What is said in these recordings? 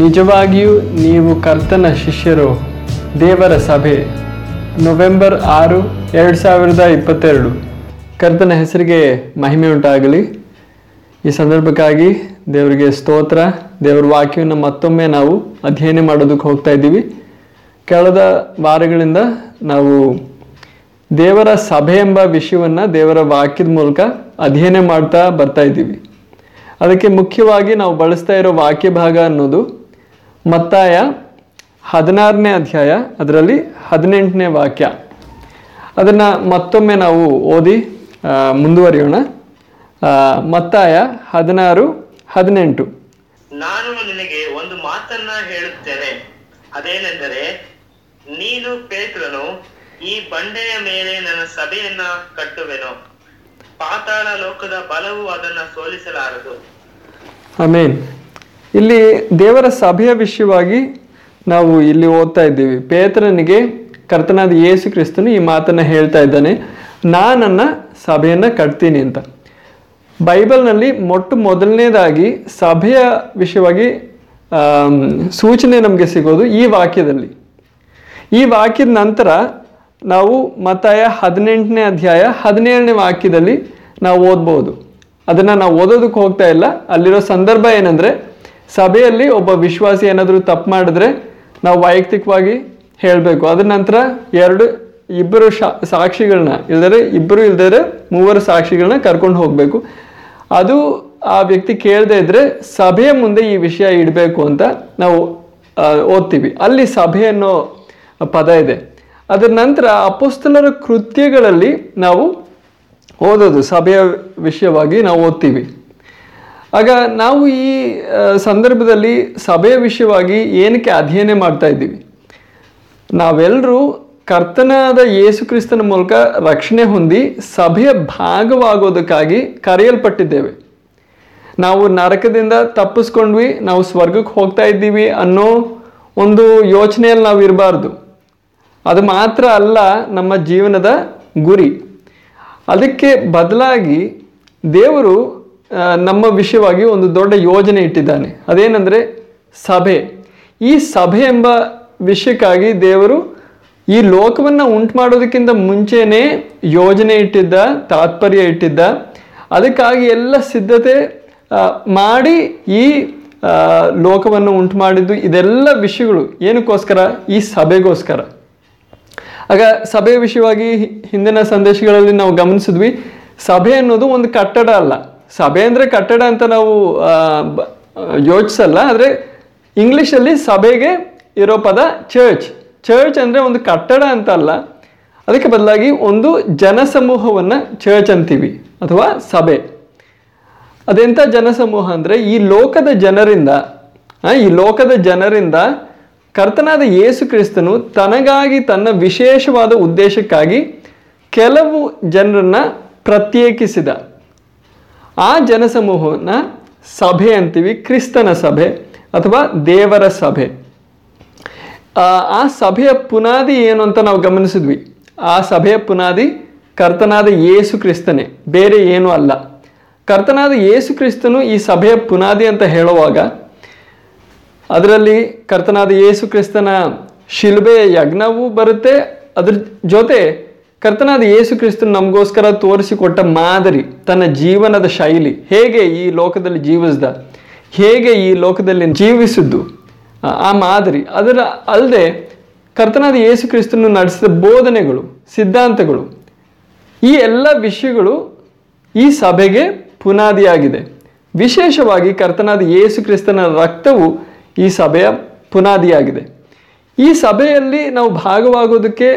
ನಿಜವಾಗಿಯೂ ನೀವು ಕರ್ತನ ಶಿಷ್ಯರು, ದೇವರ ಸಭೆ. ನವೆಂಬರ್ ಆರು, ಎರಡು ಸಾವಿರದ ಇಪ್ಪತ್ತೆರಡು. ಕರ್ತನ ಹೆಸರಿಗೆ ಮಹಿಮೆ ಉಂಟಾಗಲಿ ಈ ಸಂದರ್ಭಕ್ಕಾಗಿ ದೇವರಿಗೆ ಸ್ತೋತ್ರ, ದೇವರ ವಾಕ್ಯವನ್ನು ಮತ್ತೊಮ್ಮೆ ನಾವು ಅಧ್ಯಯನ ಮಾಡೋದಕ್ಕೆ ಹೋಗ್ತಾ ಇದ್ದೀವಿ. ಕಳೆದ ವಾರಗಳಿಂದ ನಾವು ದೇವರ ಸಭೆ ಎಂಬ ವಿಷಯವನ್ನು ದೇವರ ವಾಕ್ಯದ ಮೂಲಕ ಅಧ್ಯಯನ ಮಾಡ್ತಾ ಬರ್ತಾ ಇದ್ದೀವಿ. ಅದಕ್ಕೆ ಮುಖ್ಯವಾಗಿ ನಾವು ಬಳಸ್ತಾ ಇರೋ ವಾಕ್ಯ ಭಾಗ ಅನ್ನೋದು ಮತ್ತಾಯ ಹದಿನಾರನೇ ಅಧ್ಯಾಯ ಅದರಲ್ಲಿ ಹದಿನೆಂಟನೇ ವಾಕ್ಯ. ಅದನ್ನು ಮತ್ತೊಮ್ಮೆ ನಾವು ಓದಿ ಮುಂದುವರಿಯೋಣ. ಮತ್ತಾಯ ಹದಿನಾರು ಹದಿನೆಂಟು. ನಾನು ನಿನಗೆ ಒಂದು ಮಾತನ್ನ ಹೇಳುತ್ತೇನೆ. ಅದೇನೆಂದರೆ ನೀನು ಪೇತ್ರನು ಈ ಬಂಡೆಯ ಮೇಲೆ ನನ್ನ ಸಭೆಯನ್ನ ಕಟ್ಟುವೆನು. ಪಾತಾಳ ಲೋಕದ ಬಲವು ಅದನ್ನ ಸೋಲಿಸಲಾರದು. ಆಮೇನ್. ಇಲ್ಲಿ ದೇವರ ಸಭೆಯ ವಿಷಯವಾಗಿ ನಾವು ಇಲ್ಲಿ ಓದ್ತಾ ಇದ್ದೀವಿ. ಪೇತ್ರನಿಗೆ ಕರ್ತನಾದ ಯೇಸು ಕ್ರಿಸ್ತನು ಈ ಮಾತನ್ನು ಹೇಳ್ತಾ ಇದ್ದಾನೆ. ನಾನನ್ನ ಸಭೆಯನ್ನು ಕಟ್ತೀನಿ ಅಂತ. ಬೈಬಲ್ನಲ್ಲಿ ಮೊಟ್ಟ ಮೊದಲನೇದಾಗಿ ಸಭೆಯ ವಿಷಯವಾಗಿ ಸೂಚನೆ ನಮಗೆ ಸಿಗೋದು ಈ ವಾಕ್ಯದಲ್ಲಿ. ಈ ವಾಕ್ಯದ ನಂತರ ನಾವು ಮತಾಯ ಹದಿನೆಂಟನೇ ಅಧ್ಯಾಯ ಹದಿನೇಳನೇ ವಾಕ್ಯದಲ್ಲಿ ನಾವು ಓದ್ಬೋದು. ಅದನ್ನು ನಾವು ಓದೋದಕ್ಕೆ ಹೋಗ್ತಾ ಇಲ್ಲ. ಅಲ್ಲಿರೋ ಸಂದರ್ಭ ಏನಂದರೆ ಸಭೆಯಲ್ಲಿ ಒಬ್ಬ ವಿಶ್ವಾಸಿ ಏನಾದರೂ ತಪ್ಪು ಮಾಡಿದ್ರೆ ನಾವು ವೈಯಕ್ತಿಕವಾಗಿ ಹೇಳಬೇಕು. ಅದ್ರ ನಂತರ ಎರಡು ಇಬ್ಬರು ಸಾಕ್ಷಿಗಳನ್ನ ಇಲ್ದರೆ ಇಬ್ಬರು ಇಲ್ದರೆ ಮೂವರು ಸಾಕ್ಷಿಗಳನ್ನ ಕರ್ಕೊಂಡು ಹೋಗಬೇಕು. ಅದು ಆ ವ್ಯಕ್ತಿ ಕೇಳದೇ ಇದ್ದರೆ ಸಭೆಯ ಮುಂದೆ ಈ ವಿಷಯ ಇಡಬೇಕು ಅಂತ ನಾವು ಓದ್ತೀವಿ. ಅಲ್ಲಿ ಸಭೆ ಅನ್ನೋ ಪದ ಇದೆ. ಅದರ ನಂತರ ಅಪೋಸ್ತಲರ ಕೃತ್ಯಗಳಲ್ಲಿ ನಾವು ಓದೋದು, ಸಭೆಯ ವಿಷಯವಾಗಿ ನಾವು ಓದ್ತೀವಿ. ಆಗ ನಾವು ಈ ಸಂದರ್ಭದಲ್ಲಿ ಸಭೆಯ ವಿಷಯವಾಗಿ ಏನಕ್ಕೆ ಅಧ್ಯಯನ ಮಾಡ್ತಾ ಇದ್ದೀವಿ? ನಾವೆಲ್ಲರೂ ಕರ್ತನಾದ ಯೇಸು ಕ್ರಿಸ್ತನ ಮೂಲಕ ರಕ್ಷಣೆ ಹೊಂದಿ ಸಭೆಯ ಭಾಗವಾಗೋದಕ್ಕಾಗಿ ಕರೆಯಲ್ಪಟ್ಟಿದ್ದೇವೆ. ನಾವು ನರಕದಿಂದ ತಪ್ಪಿಸ್ಕೊಂಡ್ವಿ, ನಾವು ಸ್ವರ್ಗಕ್ಕೆ ಹೋಗ್ತಾ ಇದ್ದೀವಿ ಅನ್ನೋ ಒಂದು ಯೋಚನೆಯಲ್ಲಿ ನಾವು ಇರಬಾರ್ದು. ಅದು ಮಾತ್ರ ಅಲ್ಲ, ನಮ್ಮ ಜೀವನದ ಗುರಿ. ಅದಕ್ಕೆ ಬದಲಾಗಿ ದೇವರು ನಮ್ಮ ವಿಷಯವಾಗಿ ಒಂದು ದೊಡ್ಡ ಯೋಜನೆ ಇಟ್ಟಿದ್ದಾನೆ. ಅದೇನೆಂದರೆ ಸಭೆ. ಈ ಸಭೆ ಎಂಬ ವಿಷಯಕ್ಕಾಗಿ ದೇವರು ಈ ಲೋಕವನ್ನು ಉಂಟು ಮಾಡೋದಕ್ಕಿಂತ ಮುಂಚೆನೇ ಯೋಜನೆ ಇಟ್ಟಿದ್ದ, ತಾತ್ಪರ್ಯ ಇಟ್ಟಿದ್ದ. ಅದಕ್ಕಾಗಿ ಎಲ್ಲ ಸಿದ್ಧತೆ ಮಾಡಿ ಈ ಲೋಕವನ್ನು ಉಂಟು ಮಾಡಿದ್ದು ಇದೆಲ್ಲ ವಿಷಯಗಳು. ಏನಕ್ಕೋಸ್ಕರ? ಈ ಸಭೆಗೋಸ್ಕರ. ಆಗ ಸಭೆಯ ವಿಷಯವಾಗಿ ಹಿಂದಿನ ಸಂದೇಶಗಳಲ್ಲಿ ನಾವು ಗಮನಿಸಿದ್ವಿ, ಸಭೆ ಅನ್ನೋದು ಒಂದು ಕಟ್ಟಡ ಅಲ್ಲ. ಸಭೆ ಅಂದರೆ ಕಟ್ಟಡ ಅಂತ ನಾವು ಯೋಚಿಸಲ್ಲ, ಆದರೆ ಇಂಗ್ಲೀಷಲ್ಲಿ ಸಭೆಗೆ ಇರೋ ಪದ ಚರ್ಚ್ ಚರ್ಚ್ ಅಂದರೆ ಒಂದು ಕಟ್ಟಡ ಅಂತ ಅಲ್ಲ ಅದಕ್ಕೆ ಬದಲಾಗಿ ಒಂದು ಜನಸಮೂಹವನ್ನು ಚರ್ಚ್ ಅಂತೀವಿ, ಅಥವಾ ಸಭೆ. ಅದೆಂಥ ಜನಸಮೂಹ ಅಂದರೆ, ಈ ಲೋಕದ ಜನರಿಂದ ಈ ಲೋಕದ ಜನರಿಂದ ಕರ್ತನಾದ ಯೇಸು ಕ್ರಿಸ್ತನು ತನಗಾಗಿ ತನ್ನ ವಿಶೇಷವಾದ ಉದ್ದೇಶಕ್ಕಾಗಿ ಕೆಲವು ಜನರನ್ನು ಪ್ರತ್ಯೇಕಿಸಿದ. ಆ ಜನಸಮೂಹವನ್ನು ಸಭೆ ಅಂತೀವಿ, ಕ್ರಿಸ್ತನ ಸಭೆ ಅಥವಾ ದೇವರ ಸಭೆ. ಆ ಸಭೆಯ ಪುನಾದಿ ಏನು ಅಂತ ನಾವು ಗಮನಿಸಿದ್ವಿ. ಆ ಸಭೆಯ ಪುನಾದಿ ಕರ್ತನಾದ ಯೇಸು ಕ್ರಿಸ್ತನೇ, ಬೇರೆ ಏನೂ ಅಲ್ಲ. ಕರ್ತನಾದ ಯೇಸು ಕ್ರಿಸ್ತನು ಈ ಸಭೆಯ ಪುನಾದಿ ಅಂತ ಹೇಳುವಾಗ, ಅದರಲ್ಲಿ ಕರ್ತನಾದ ಯೇಸು ಕ್ರಿಸ್ತನ ಶಿಲ್ಬೆಯ ಯಜ್ಞವೂ ಬರುತ್ತೆ, ಅದ್ರ ಜೊತೆ ಕರ್ತನಾದ ಯೇಸು ಕ್ರಿಸ್ತನ್ ನಮಗೋಸ್ಕರ ತೋರಿಸಿಕೊಟ್ಟ ಮಾದರಿ, ತನ್ನ ಜೀವನದ ಶೈಲಿ, ಹೇಗೆ ಈ ಲೋಕದಲ್ಲಿ ಜೀವಿಸ್ದ, ಹೇಗೆ ಈ ಲೋಕದಲ್ಲಿ ಜೀವಿಸಿದ್ದು, ಆ- ಮಾದರಿ, ಅದರ ಅಲ್ಲದೆ ಕರ್ತನಾದ ಯೇಸು ಕ್ರಿಸ್ತನು ನಡೆಸಿದ ಬೋಧನೆಗಳು, ಸಿದ್ಧಾಂತಗಳು, ಈ ಎಲ್ಲ ವಿಷಯಗಳು ಈ ಸಭೆಗೆ ಪುನಾದಿಯಾಗಿದೆ. ವಿಶೇಷವಾಗಿ ಕರ್ತನಾದ ಯೇಸು ಕ್ರಿಸ್ತನ ರಕ್ತವು ಈ ಸಭೆಯ ಪುನಾದಿಯಾಗಿದೆ. ಈ ಸಭೆಯಲ್ಲಿ ನಾವು ಭಾಗವಾಗೋದಕ್ಕೆ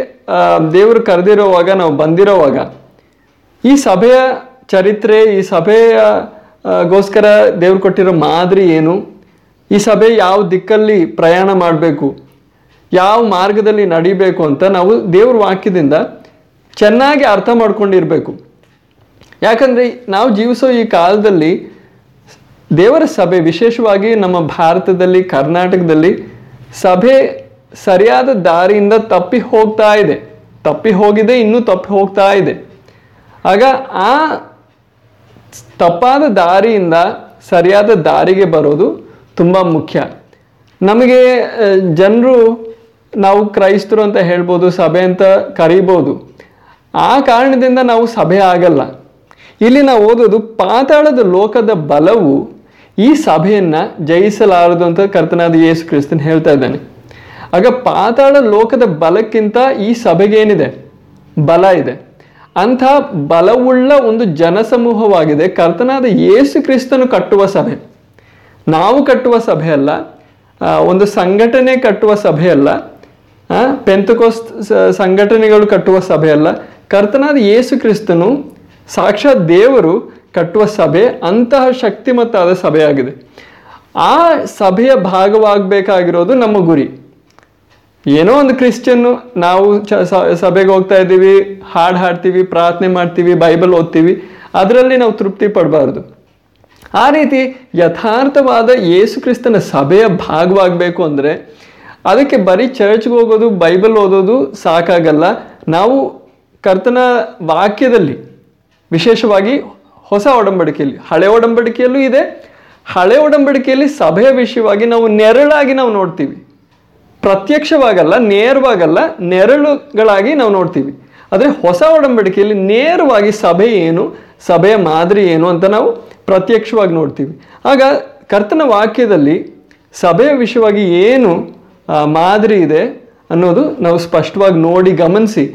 ದೇವರು ಕರೆದಿರೋವಾಗ, ನಾವು ಬಂದಿರೋವಾಗ, ಈ ಸಭೆಯ ಚರಿತ್ರೆ, ಈ ಸಭೆಯ ಗೋಸ್ಕರ ದೇವ್ರು ಕೊಟ್ಟಿರೋ ಮಾದರಿ ಏನು? ಈ ಸಭೆ ಯಾವ ದಿಕ್ಕಲ್ಲಿ ಪ್ರಯಾಣ ಮಾಡಬೇಕು? ಯಾವ ಮಾರ್ಗದಲ್ಲಿ ನಡಿಬೇಕು ಅಂತ ನಾವು ದೇವ್ರ ವಾಕ್ಯದಿಂದ ಚೆನ್ನಾಗಿ ಅರ್ಥ ಮಾಡ್ಕೊಂಡಿರಬೇಕು. ಯಾಕಂದರೆ ನಾವು ಜೀವಿಸೋ ಈ ಕಾಲದಲ್ಲಿ ದೇವರ ಸಭೆ, ವಿಶೇಷವಾಗಿ ನಮ್ಮ ಭಾರತದಲ್ಲಿ, ಕರ್ನಾಟಕದಲ್ಲಿ ಸಭೆ ಸರಿಯಾದ ದಾರಿಯಿಂದ ತಪ್ಪಿ ಹೋಗ್ತಾ ಇದೆ. ತಪ್ಪಿ ಹೋಗಿದೆ, ಇನ್ನೂ ತಪ್ಪಿ ಹೋಗ್ತಾ ಇದೆ. ಆಗ ಆ ತಪ್ಪಾದ ದಾರಿಯಿಂದ ಸರಿಯಾದ ದಾರಿಗೆ ಬರೋದು ತುಂಬ ಮುಖ್ಯ. ನಮಗೆ ಜನರು ನಾವು ಕ್ರೈಸ್ತರು ಅಂತ ಹೇಳ್ಬೋದು, ಸಭೆ ಅಂತ ಕರೀಬೋದು. ಆ ಕಾರಣದಿಂದ ನಾವು ಸಭೆ ಆಗಲ್ಲ. ಇಲ್ಲಿ ನಾವು ಓದೋದು ಪಾತಾಳದ ಲೋಕದ ಬಲವು ಈ ಸಭೆಯನ್ನು ಜಯಿಸಲಾರದು ಅಂತ ಕರ್ತನಾದ ಯೇಸು ಕ್ರಿಸ್ತನ್ ಹೇಳ್ತಾ ಇದ್ದಾನೆ. ಆಗ ಪಾತಾಳ ಲೋಕದ ಬಲಕ್ಕಿಂತ ಈ ಸಭೆಗೇನಿದೆ? ಬಲ ಇದೆ. ಅಂಥ ಬಲವುಳ್ಳ ಒಂದು ಜನಸಮೂಹವಾಗಿದೆ. ಕರ್ತನಾದ ಯೇಸು ಕ್ರಿಸ್ತನು ಕಟ್ಟುವ ಸಭೆ. ನಾವು ಕಟ್ಟುವ ಸಭೆ ಆ, ಒಂದು ಸಂಘಟನೆ ಕಟ್ಟುವ ಸಭೆ ಅಲ್ಲ. ಆ, ಪೆಂತಕೋಸ್ ಸಂಘಟನೆಗಳು ಕಟ್ಟುವ ಸಭೆ ಅಲ್ಲ. ಕರ್ತನಾದ ಯೇಸು ಕ್ರಿಸ್ತನು ಸಾಕ್ಷಾತ್ ದೇವರು ಕಟ್ಟುವ ಸಭೆ ಅಂತಹ ಶಕ್ತಿಮತ್ತಾದ ಸಭೆಯಾಗಿದೆ. ಆ ಸಭೆಯ ಭಾಗವಾಗಬೇಕಾಗಿರೋದು ನಮ್ಮ ಗುರಿ. ಏನೋ ಒಂದು ಕ್ರಿಶ್ಚಿಯನ್ನು ನಾವು ಸಭೆಗೆ ಹೋಗ್ತಾ ಇದ್ದೀವಿ, ಹಾಡು ಹಾಡ್ತೀವಿ, ಪ್ರಾರ್ಥನೆ ಮಾಡ್ತೀವಿ, ಬೈಬಲ್ ಓದ್ತೀವಿ, ಅದರಲ್ಲಿ ನಾವು ತೃಪ್ತಿ ಪಡಬಾರ್ದು. ಆ ರೀತಿ ಯಥಾರ್ಥವಾದ ಯೇಸು ಕ್ರಿಸ್ತನ ಸಭೆಯ ಭಾಗವಾಗಬೇಕು ಅಂದರೆ ಅದಕ್ಕೆ ಬರೀ ಚರ್ಚ್ಗೆ ಹೋಗೋದು, ಬೈಬಲ್ ಓದೋದು ಸಾಕಾಗಲ್ಲ. ನಾವು ಕರ್ತನ ವಾಕ್ಯದಲ್ಲಿ ವಿಶೇಷವಾಗಿ ಹೊಸ ಒಡಂಬಡಿಕೆಯಲ್ಲಿ, ಹಳೆ ಒಡಂಬಡಿಕೆಯಲ್ಲೂ ಇದೆ, ಹಳೆ ಒಡಂಬಡಿಕೆಯಲ್ಲಿ ಸಭೆಯ ವಿಷಯವಾಗಿ ನಾವು ನೆರಳಾಗಿ ನಾವು ನೋಡ್ತೀವಿ. ಪ್ರತ್ಯಕ್ಷವಾಗಲ್ಲ, ನೇರವಾಗಲ್ಲ, ನೆರಳುಗಳಾಗಿ ನಾವು ನೋಡ್ತೀವಿ. ಆದರೆ ಹೊಸ ಒಡಂಬಡಿಕೆಯಲ್ಲಿ ನೇರವಾಗಿ ಸಭೆ ಏನು, ಸಭೆಯ ಮಾದರಿ ಏನು ಅಂತ ನಾವು ಪ್ರತ್ಯಕ್ಷವಾಗಿ ನೋಡ್ತೀವಿ. ಆಗ ಕರ್ತನ ವಾಕ್ಯದಲ್ಲಿ ಸಭೆಯ ವಿಷಯವಾಗಿ ಏನು ಮಾದರಿ ಇದೆ ಅನ್ನೋದು ನಾವು ಸ್ಪಷ್ಟವಾಗಿ ನೋಡಿ ಗಮನಿಸಿ.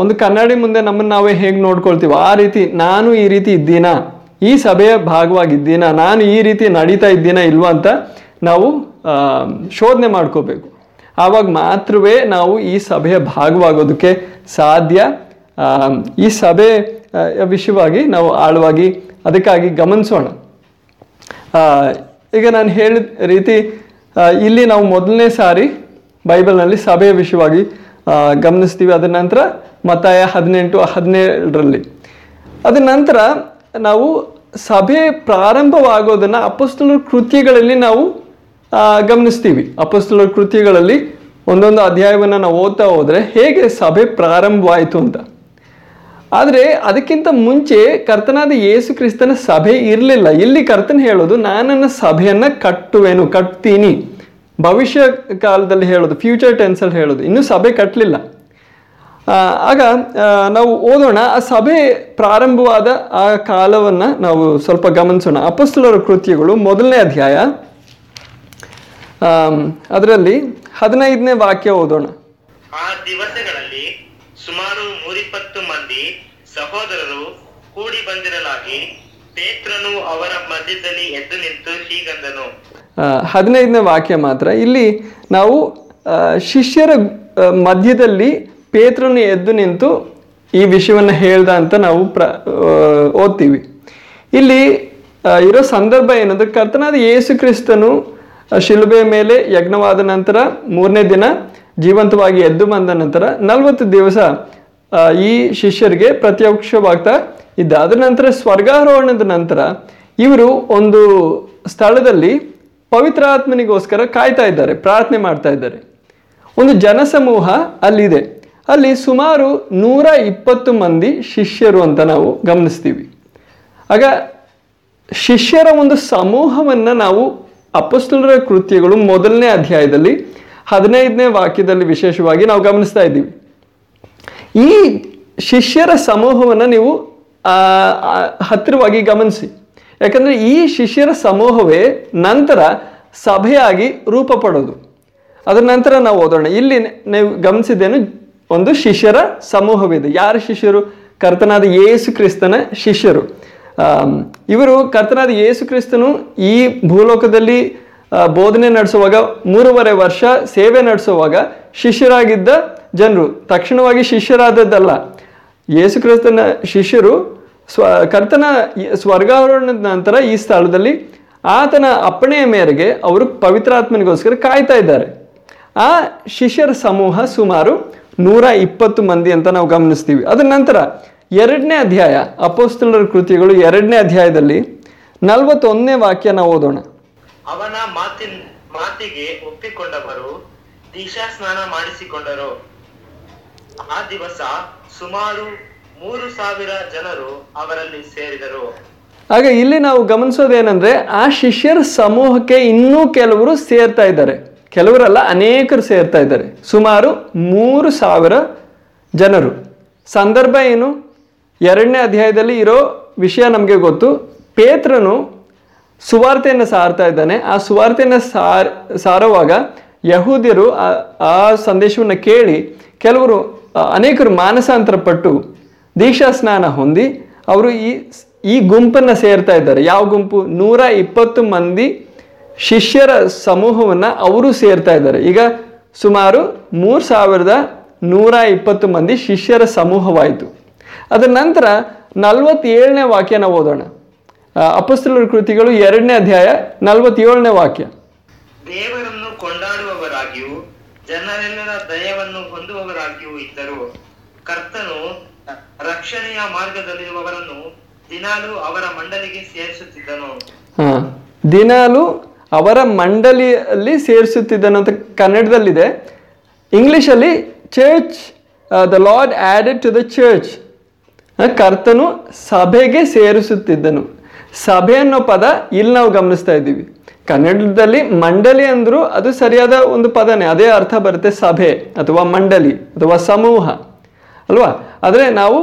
ಒಂದು ಕನ್ನಡಿ ಮುಂದೆ ನಮ್ಮನ್ನು ನಾವೇ ಹೇಗೆ ನೋಡ್ಕೊಳ್ತೀವಿ, ಆ ರೀತಿ ನಾನು ಈ ರೀತಿ ಇದ್ದೀನಾ, ಈ ಸಭೆಯ ಭಾಗವಾಗಿದ್ದೀನಾ, ನಾನು ಈ ರೀತಿ ನಡೀತಾ ಇದ್ದೀನಾ ಇಲ್ವಾ ಅಂತ ನಾವು ಶೋಧನೆ ಮಾಡ್ಕೋಬೇಕು. ಆವಾಗ ಮಾತ್ರವೇ ನಾವು ಈ ಸಭೆಯ ಭಾಗವಾಗೋದಕ್ಕೆ ಸಾಧ್ಯ. ಈ ಸಭೆ ವಿಷಯವಾಗಿ ನಾವು ಆಳವಾಗಿ ಅದಕ್ಕಾಗಿ ಗಮನಿಸೋಣ. ಈಗ ನಾನು ಹೇಳಿದ ರೀತಿ ಇಲ್ಲಿ ನಾವು ಮೊದಲನೇ ಸಾರಿ ಬೈಬಲ್ನಲ್ಲಿ ಸಭೆಯ ವಿಷಯವಾಗಿ ಗಮನಿಸ್ತೀವಿ. ಅದರ ನಂತರ ಮತಾಯ ಹದಿನೆಂಟು, ಹದಿನೇಳರಲ್ಲಿ. ಅದರ ನಂತರ ನಾವು ಸಭೆ ಪ್ರಾರಂಭವಾಗೋದನ್ನು ಅಪಸ್ತುಲ ಕೃತ್ಯಗಳಲ್ಲಿ ನಾವು ಗಮನಿಸ್ತೀವಿ. ಅಪಸ್ತುಲ ಕೃತಿಗಳಲ್ಲಿ ಒಂದೊಂದು ಅಧ್ಯಾಯವನ್ನು ನಾವು ಓದ್ತಾ ಹೋದರೆ ಹೇಗೆ ಸಭೆ ಪ್ರಾರಂಭವಾಯಿತು ಅಂತ. ಆದರೆ ಅದಕ್ಕಿಂತ ಮುಂಚೆ ಕರ್ತನಾದ ಯೇಸು ಕ್ರಿಸ್ತನ ಸಭೆ ಇರಲಿಲ್ಲ. ಇಲ್ಲಿ ಕರ್ತನ ಹೇಳೋದು ನನ್ನ ಸಭೆಯನ್ನು ಕಟ್ಟುವೆನು, ಕಟ್ತೀನಿ. ಭವಿಷ್ಯ ಕಾಲದಲ್ಲಿ ಹೇಳೋದು ಫ್ಯೂಚರ್ ಟೆನ್ಸಲ್ಲಿ ಹೇಳೋದು. ಇನ್ನೂ ಸಭೆ ಕಟ್ಟಲಿಲ್ಲ ಆಗ ನಾವು ಓದೋಣ, ಆ ಸಭೆ ಪ್ರಾರಂಭವಾದ ಆ ಕಾಲವನ್ನು ನಾವು ಸ್ವಲ್ಪ ಗಮನಿಸೋಣ. ಅಪಸ್ತುಲರ ಕೃತ್ಯಗಳು ಮೊದಲನೇ ಅಧ್ಯಾಯ. ಅದರಲ್ಲಿ ಹದಿನೈದನೇ ವಾಕ್ಯ ಓದೋಣ. ಆ ದಿವಸಗಳಲ್ಲಿ ಸುಮಾರು ನೂರಿಪ್ಪತ್ತು ಮಂದಿ ಸಹೋದರರು ಕೂಡಿ ಬಂದಿರಲಾಗಿ ಪೇತ್ರನು ಅವರ ಮಧ್ಯದಲ್ಲಿ ಎದ್ದು ನಿಂತು ಹೀಗಂದನು. ಹದಿನೈದನೇ ವಾಕ್ಯ ಮಾತ್ರ. ಇಲ್ಲಿ ನಾವು ಶಿಷ್ಯರ ಮಧ್ಯದಲ್ಲಿ ಪೇತ್ರನು ಎದ್ದು ನಿಂತು ಈ ವಿಷಯವನ್ನು ಹೇಳ್ದ ಅಂತ ನಾವು ಪ್ರ ಓದ್ತೀವಿ. ಇಲ್ಲಿ ಇರೋ ಸಂದರ್ಭ ಏನಂದ್ರೆ ಕರ್ತನಾದ ಯೇಸು ಕ್ರಿಸ್ತನು ಶಿಲುಬೆಯ ಮೇಲೆ ಯಜ್ಞವಾದ ನಂತರ ಮೂರನೇ ದಿನ ಜೀವಂತವಾಗಿ ಎದ್ದು ಬಂದ ನಂತರ ನಲವತ್ತು ದಿವಸ ಈ ಶಿಷ್ಯರಿಗೆ ಪ್ರತ್ಯಕ್ಷವಾಗ್ತಾ ಇದ್ದ. ಅದರ ನಂತರ ಸ್ವರ್ಗಾರೋಹಣದ ನಂತರ ಇವರು ಒಂದು ಸ್ಥಳದಲ್ಲಿ ಪವಿತ್ರಾತ್ಮನಿಗೋಸ್ಕರ ಕಾಯ್ತಾ ಇದ್ದಾರೆ, ಪ್ರಾರ್ಥನೆ ಮಾಡ್ತಾ ಇದ್ದಾರೆ. ಒಂದು ಜನಸಮೂಹ ಅಲ್ಲಿದೆ. ಅಲ್ಲಿ ಸುಮಾರು ನೂರ ಇಪ್ಪತ್ತು ಮಂದಿ ಶಿಷ್ಯರು ಅಂತ ನಾವು ಗಮನಿಸ್ತೀವಿ. ಆಗ ಶಿಷ್ಯರ ಒಂದು ಸಮೂಹವನ್ನು ನಾವು ಅಪಸ್ತಲರ ಕೃತ್ಯಗಳು ಮೊದಲನೇ ಅಧ್ಯಾಯದಲ್ಲಿ ಹದಿನೈದನೇ ವಾಕ್ಯದಲ್ಲಿ ವಿಶೇಷವಾಗಿ ನಾವು ಗಮನಿಸ್ತಾ ಇದ್ದೀವಿ. ಈ ಶಿಷ್ಯರ ಸಮೂಹವನ್ನು ನೀವು ಹತ್ತಿರವಾಗಿ ಗಮನಿಸಿ. ಯಾಕಂದ್ರೆ ಈ ಶಿಷ್ಯರ ಸಮೂಹವೇ ನಂತರ ಸಭೆಯಾಗಿ ರೂಪ ಪಡೋದು ಅದರ ನಂತರ ನಾವು ಓದೋಣ. ಇಲ್ಲಿ ನೀವು ಗಮನಿಸಿದ್ದೇನು, ಒಂದು ಶಿಷ್ಯರ ಸಮೂಹವಿದೆ. ಯಾರ ಶಿಷ್ಯರು? ಕರ್ತನಾದ ಯೇಸು ಕ್ರಿಸ್ತನ ಶಿಷ್ಯರು. ಇವರು ಕರ್ತನಾದ ಯೇಸು ಕ್ರಿಸ್ತನು ಈ ಭೂಲೋಕದಲ್ಲಿ ಬೋಧನೆ ನಡೆಸುವಾಗ ಮೂರುವರೆ ವರ್ಷ ಸೇವೆ ನಡೆಸುವಾಗ ಶಿಷ್ಯರಾಗಿದ್ದ ಜನರು. ತಕ್ಷಣವಾಗಿ ಶಿಷ್ಯರಾದದ್ದಲ್ಲ. ಯೇಸು ಕ್ರಿಸ್ತನ ಶಿಷ್ಯರು ಸ್ವ, ಕರ್ತನ ಸ್ವರ್ಗಾರೋಹಣದ ನಂತರ ಈ ಸ್ಥಳದಲ್ಲಿ ಆತನ ಅಪ್ಪಣೆಯ ಮೇರೆಗೆ ಅವರು ಪವಿತ್ರಾತ್ಮನಿಗೋಸ್ಕರ ಕಾಯ್ತಾ ಇದ್ದಾರೆ. ಆ ಶಿಷ್ಯರ ಸಮೂಹ ಸುಮಾರು ನೂರ ಇಪ್ಪತ್ತು ಮಂದಿ ಅಂತ ನಾವು ಗಮನಿಸ್ತೀವಿ. ಅದರ ನಂತರ ಎರಡನೇ ಅಧ್ಯಾಯ ಅಪೋಸ್ತಲರ ಕೃತಿಗಳು ಎರಡನೇ ಅಧ್ಯಾಯದಲ್ಲಿ ನಲವತ್ತೊಂದನೇ ವಾಕ್ಯ ನಾವು ಓದೋಣ. ಅವನ ಮಾತಿನ ಮಾತಿಗೆ ಒಪ್ಪಿಕೊಂಡವರು ದೀಕ್ಷಾ ಸ್ನಾನ ಮಾಡಿಸಿಕೊಂಡರು. ಆ ದಿವಸ ಸುಮಾರು ಮೂರು ಸಾವಿರ ಜನರು ಅವರಲ್ಲಿ ಸೇರಿದರು. ಆಗ ಇಲ್ಲಿ ನಾವು ಗಮನಿಸೋದೇನೆಂದ್ರೆ ಆ ಶಿಷ್ಯರ ಸಮೂಹಕ್ಕೆ ಇನ್ನೂ ಕೆಲವರು ಸೇರ್ತಾ ಇದ್ದಾರೆ. ಕೆಲವರಲ್ಲ ಅನೇಕರು ಸೇರ್ತಾ ಇದ್ದಾರೆ. ಸುಮಾರು ಮೂರು ಸಾವಿರ ಜನರು. ಸಂದರ್ಭ ಏನು? ಎರಡನೇ ಅಧ್ಯಾಯದಲ್ಲಿ ಇರೋ ವಿಷಯ ನಮಗೆ ಗೊತ್ತು. ಪೇತ್ರನು ಸುವಾರ್ತೆಯನ್ನು ಸಾರ್ತಾ ಇದ್ದಾನೆ. ಆ ಸುವಾರ್ತೆಯನ್ನು ಸಾರ್, ಸಾರುವಾಗ ಯಹೂದ್ಯರು ಆ- ಸಂದೇಶವನ್ನು ಕೇಳಿ ಕೆಲವರು ಅನೇಕರು ಮಾನಸಾಂತರ ಪಟ್ಟು ದೀಕ್ಷಾ ಸ್ನಾನ ಹೊಂದಿ ಅವರು ಈ ಈ ಗುಂಪನ್ನು ಸೇರ್ತಾ ಇದ್ದಾರೆ. ಯಾವ ಗುಂಪು? ನೂರ ಇಪ್ಪತ್ತು ಮಂದಿ ಶಿಷ್ಯರ ಸಮೂಹವನ್ನು ಅವರು ಸೇರ್ತಾ ಇದ್ದಾರೆ. ಈಗ ಸುಮಾರು ಮೂರು ಸಾವಿರದ ನೂರ ಇಪ್ಪತ್ತು ಮಂದಿ ಶಿಷ್ಯರ ಸಮೂಹವಾಯಿತು. ಅದರ ನಂತರ ನಲವತ್ತೇಳನೇ ವಾಕ್ಯನ ಓದೋಣ. ಅಪಸ್ತಲರ ಕೃತಿಗಳು ಎರಡನೇ ಅಧ್ಯಾಯ ನಲವತ್ತೇಳನೇ ವಾಕ್ಯ. ದೇವರನ್ನು ಕೊಂಡಾಡುವವರಾಗಿಯೂ ಜನರೆಲ್ಲರ ದಯವನ್ನು ಹೊಂದುವವರಾಗಿಯೂ ಇದ್ದರು. ಕರ್ತನು ರಕ್ಷಣೆಯ ಮಾರ್ಗದಲ್ಲಿರುವವರನ್ನು ದಿನಾಲು ಅವರ ಮಂಡಲಿಗೆ ಸೇರಿಸುತ್ತಿದ್ದನು. ಹಾ ದಿನಾಲು ಅವರ ಮಂಡಳಿಯಲ್ಲಿ ಸೇರಿಸುತ್ತಿದ್ದನು ಅಂತ ಕನ್ನಡದಲ್ಲಿದೆ. ಇಂಗ್ಲಿಷಲ್ಲಿ church the lord added to the church ಕರ್ತನು ಸಭೆಗೆ ಸೇರಿಸುತ್ತಿದ್ದನು. ಸಭೆ ಅನ್ನೋ ಪದ ಇಲ್ಲಿ ನಾವು ಗಮನಿಸ್ತಾ ಇದ್ದೀವಿ. ಕನ್ನಡದಲ್ಲಿ ಮಂಡಳಿ ಅಂದರೂ ಅದು ಸರಿಯಾದ ಒಂದು ಪದನೇ, ಅದೇ ಅರ್ಥ ಬರುತ್ತೆ ಸಭೆ ಅಥವಾ ಮಂಡಳಿ ಅಥವಾ ಸಮೂಹ, ಅಲ್ವಾ? ಆದರೆ ನಾವು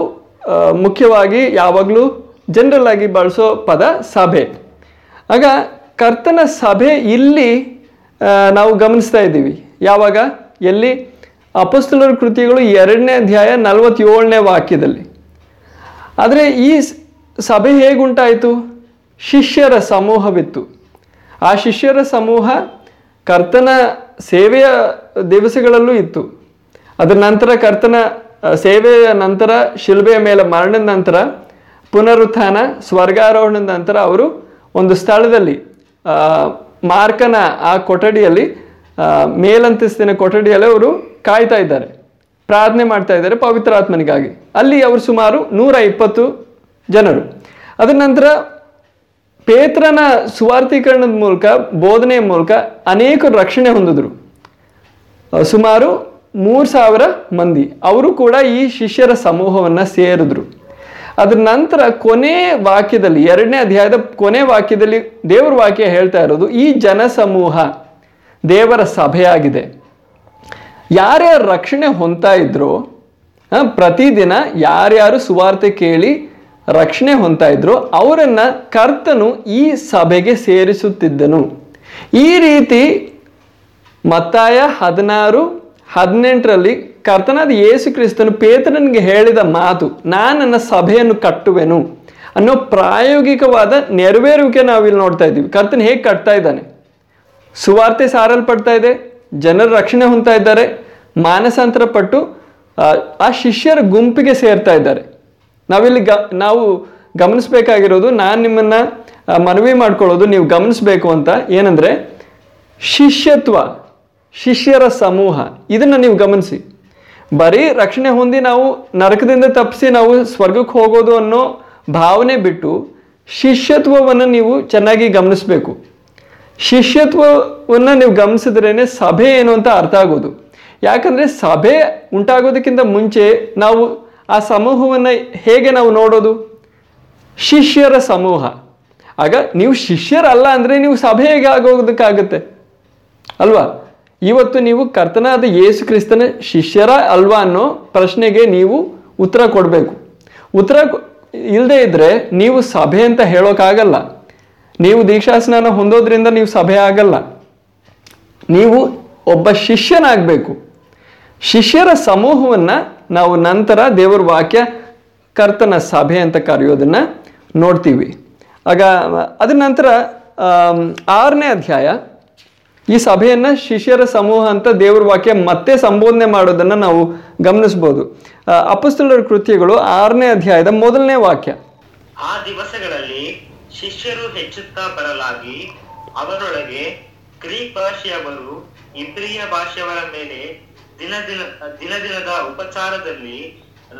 ಮುಖ್ಯವಾಗಿ ಯಾವಾಗಲೂ ಜನರಲ್ ಆಗಿ ಬಳಸೋ ಪದ ಸಭೆ. ಆಗ ಕರ್ತನ ಸಭೆ ಇಲ್ಲಿ ನಾವು ಗಮನಿಸ್ತಾ ಇದ್ದೀವಿ. ಯಾವಾಗ? ಎಲ್ಲಿ? ಅಪಸ್ತುಲರ ಕೃತಿಗಳು ಎರಡನೇ ಅಧ್ಯಾಯ ನಲವತ್ತೇಳನೇ ವಾಕ್ಯದಲ್ಲಿ. ಆದರೆ ಈ ಸಭೆ ಹೇಗುಂಟಾಯಿತು? ಶಿಷ್ಯರ ಸಮೂಹವಿತ್ತು. ಆ ಶಿಷ್ಯರ ಸಮೂಹ ಕರ್ತನ ಸೇವೆಯ ದಿವಸಗಳಲ್ಲೂ ಇತ್ತು. ಅದರ ನಂತರ ಕರ್ತನ ಸೇವೆಯ ನಂತರ ಶಿಲ್ಬೆಯ ಮೇಲೆ ಮರಣದ ನಂತರ ಪುನರುತ್ಥಾನ, ಸ್ವರ್ಗಾರೋಹಣದ ನಂತರ ಅವರು ಒಂದು ಸ್ಥಳದಲ್ಲಿ ಮಾರ್ಕನ ಆ ಕೊಠಡಿಯಲ್ಲಿ ಮೇಲಂತಸ್ತಿನ ಕೊಠಡಿಯಲ್ಲಿ ಅವರು ಕಾಯ್ತಾ ಇದ್ದಾರೆ. ಪ್ರಾರ್ಥನೆ ಮಾಡ್ತಾ ಇದ್ದಾರೆ ಪವಿತ್ರಾತ್ಮನಿಗಾಗಿ ಅಲ್ಲಿ ಅವರು ಸುಮಾರು ನೂರ ಇಪ್ಪತ್ತು ಜನರು. ಅದರ ನಂತರ ಪೇತ್ರನ ಸುವಾರ್ಥೀಕರಣದ ಮೂಲಕ, ಬೋಧನೆಯ ಮೂಲಕ ಅನೇಕರು ರಕ್ಷಣೆ ಹೊಂದಿದ್ರು. ಸುಮಾರು ಮೂರು ಸಾವಿರ ಮಂದಿ. ಅವರು ಕೂಡ ಈ ಶಿಷ್ಯರ ಸಮೂಹವನ್ನು ಸೇರಿದ್ರು. ಅದರ ನಂತರ ಕೊನೆ ವಾಕ್ಯದಲ್ಲಿ, ಎರಡನೇ ಅಧ್ಯಾಯದ ಕೊನೆ ವಾಕ್ಯದಲ್ಲಿ ದೇವರ ವಾಕ್ಯ ಹೇಳ್ತಾ ಇರೋದು, ಈ ಜನ ಸಮೂಹ ದೇವರ ಸಭೆಯಾಗಿದೆ. ಯಾರ್ಯಾರು ರಕ್ಷಣೆ ಹೊಂತಾ ಇದ್ರು ಪ್ರತಿದಿನ ಯಾರ್ಯಾರು ಸುವಾರ್ತೆ ಕೇಳಿ ರಕ್ಷಣೆ ಹೊಂತಾ ಇದ್ರು, ಅವರನ್ನು ಕರ್ತನು ಈ ಸಭೆಗೆ ಸೇರಿಸುತ್ತಿದ್ದನು. ಈ ರೀತಿ ಮತ್ತಾಯ ಹದಿನಾರು, ಹದಿನೆಂಟರಲ್ಲಿ ಕರ್ತನಾದ ಯೇಸು ಕ್ರಿಸ್ತನು ಪೇತ್ರನಿಗೆ ಹೇಳಿದ ಮಾತು, ನಾನು ನನ್ನ ಸಭೆಯನ್ನು ಕಟ್ಟುವೆನು ಅನ್ನೋ ಪ್ರಾಯೋಗಿಕವಾದ ನೆರವೇರುವಿಕೆ ನಾವಿಲ್ಲಿ ನೋಡ್ತಾ ಇದ್ದೀವಿ. ಕರ್ತನ ಹೇಗೆ ಕಟ್ತಾ ಇದ್ದಾನೆ? ಸುವಾರ್ತೆ ಸಾರಲ್ಪಡ್ತಾ ಇದೆ? ಜನರು ರಕ್ಷಣೆ ಹೊಂದ್ತಾ ಇದ್ದಾರೆ ಮಾನಸಾಂತರ ಪಟ್ಟು ಆ, ಶಿಷ್ಯರ ಗುಂಪಿಗೆ ಸೇರ್ತಾ ಇದ್ದಾರೆ. ನಾವಿಲ್ಲಿ ಗ ನಾವು ಗಮನಿಸಬೇಕಾಗಿರೋದು ನಾನು ನಿಮ್ಮನ್ನು ಮನವಿ ಮಾಡ್ಕೊಳ್ಳೋದು ನೀವು ಗಮನಿಸಬೇಕು ಅಂತ. ಏನಂದರೆ ಶಿಷ್ಯತ್ವ ಶಿಷ್ಯರ ಸಮೂಹ ಇದನ್ನು ನೀವು ಗಮನಿಸಿ. ಬರೀ ರಕ್ಷಣೆ ಹೊಂದಿ ನಾವು ನರಕದಿಂದ ತಪ್ಪಿಸಿ ನಾವು ಸ್ವರ್ಗಕ್ಕೆ ಹೋಗೋದು ಅನ್ನೋ ಭಾವನೆ ಬಿಟ್ಟು ಶಿಷ್ಯತ್ವವನ್ನು ನೀವು ಚೆನ್ನಾಗಿ ಗಮನಿಸಬೇಕು. ಶಿಷ್ಯತ್ವವನ್ನು ನೀವು ಗಮನಿಸಿದ್ರೇ ಸಭೆ ಏನು ಅಂತ ಅರ್ಥ ಆಗೋದು. ಯಾಕಂದರೆ ಸಭೆ ಉಂಟಾಗೋದಕ್ಕಿಂತ ಮುಂಚೆ ನಾವು ಆ ಸಮೂಹವನ್ನು ಹೇಗೆ ನಾವು ನೋಡೋದು? ಶಿಷ್ಯರ ಸಮೂಹ. ಆಗ ನೀವು ಶಿಷ್ಯರಲ್ಲ ಅಂದರೆ ನೀವು ಸಭೆ ಹೇಗೆ ಆಗೋದಕ್ಕಾಗುತ್ತೆ? ಅಲ್ವಾ? ಇವತ್ತು ನೀವು ಕರ್ತನಾದ ಯೇಸು ಕ್ರಿಸ್ತನ ಶಿಷ್ಯರ ಅಲ್ವಾ ಅನ್ನೋ ಪ್ರಶ್ನೆಗೆ ನೀವು ಉತ್ತರ ಕೊಡಬೇಕು. ಉತ್ತರ ಇಲ್ಲದೆ ಇದ್ದರೆ ನೀವು ಸಭೆ ಅಂತ ಹೇಳೋಕ್ಕಾಗಲ್ಲ ನೀವು ದೀಕ್ಷಾಸ್ನಾನ ಹೊಂದೋದ್ರಿಂದ ನೀವು ಸಭೆ ಆಗಲ್ಲ. ನೀವು ಒಬ್ಬ ಶಿಷ್ಯನಾಗಬೇಕು. ಶಿಷ್ಯರ ಸಮೂಹವನ್ನು ನಾವು ನಂತರ ದೇವರ ವಾಕ್ಯ ಕರ್ತನ ಸಭೆ ಅಂತ ಕರೆಯೋದನ್ನ ನೋಡ್ತೀವಿ. ಆಗ ಅದ ನಂತರ ಆರನೇ ಅಧ್ಯಾಯ, ಈ ಸಭೆಯನ್ನು ಶಿಷ್ಯರ ಸಮೂಹ ಅಂತ ದೇವರ ವಾಕ್ಯ ಮತ್ತೆ ಸಂಬೋಧನೆ ಮಾಡೋದನ್ನ ನಾವು ಗಮನಿಸ್ಬೋದು. ಅಪೊಸ್ತಲರ ಕೃತ್ಯಗಳು ಆರನೇ ಅಧ್ಯಾಯದ ಮೊದಲನೇ ವಾಕ್ಯ. ಆ ದಿವಸಗಳಲ್ಲಿ ಶಿಷ್ಯರು ಹೆಚ್ಚುತ್ತಾ ಬರಲಾಗಿ ಅವರೊಳಗೆ ಗ್ರೀಕ್ ಭಾಷೆಯವರು ಇಂದ್ರಿಯ ಭಾಷೆಯವರ ಮೇಲೆ ದಿನ ದಿನ ದಿನ ದಿನದ ಉಪಚಾರದಲ್ಲಿ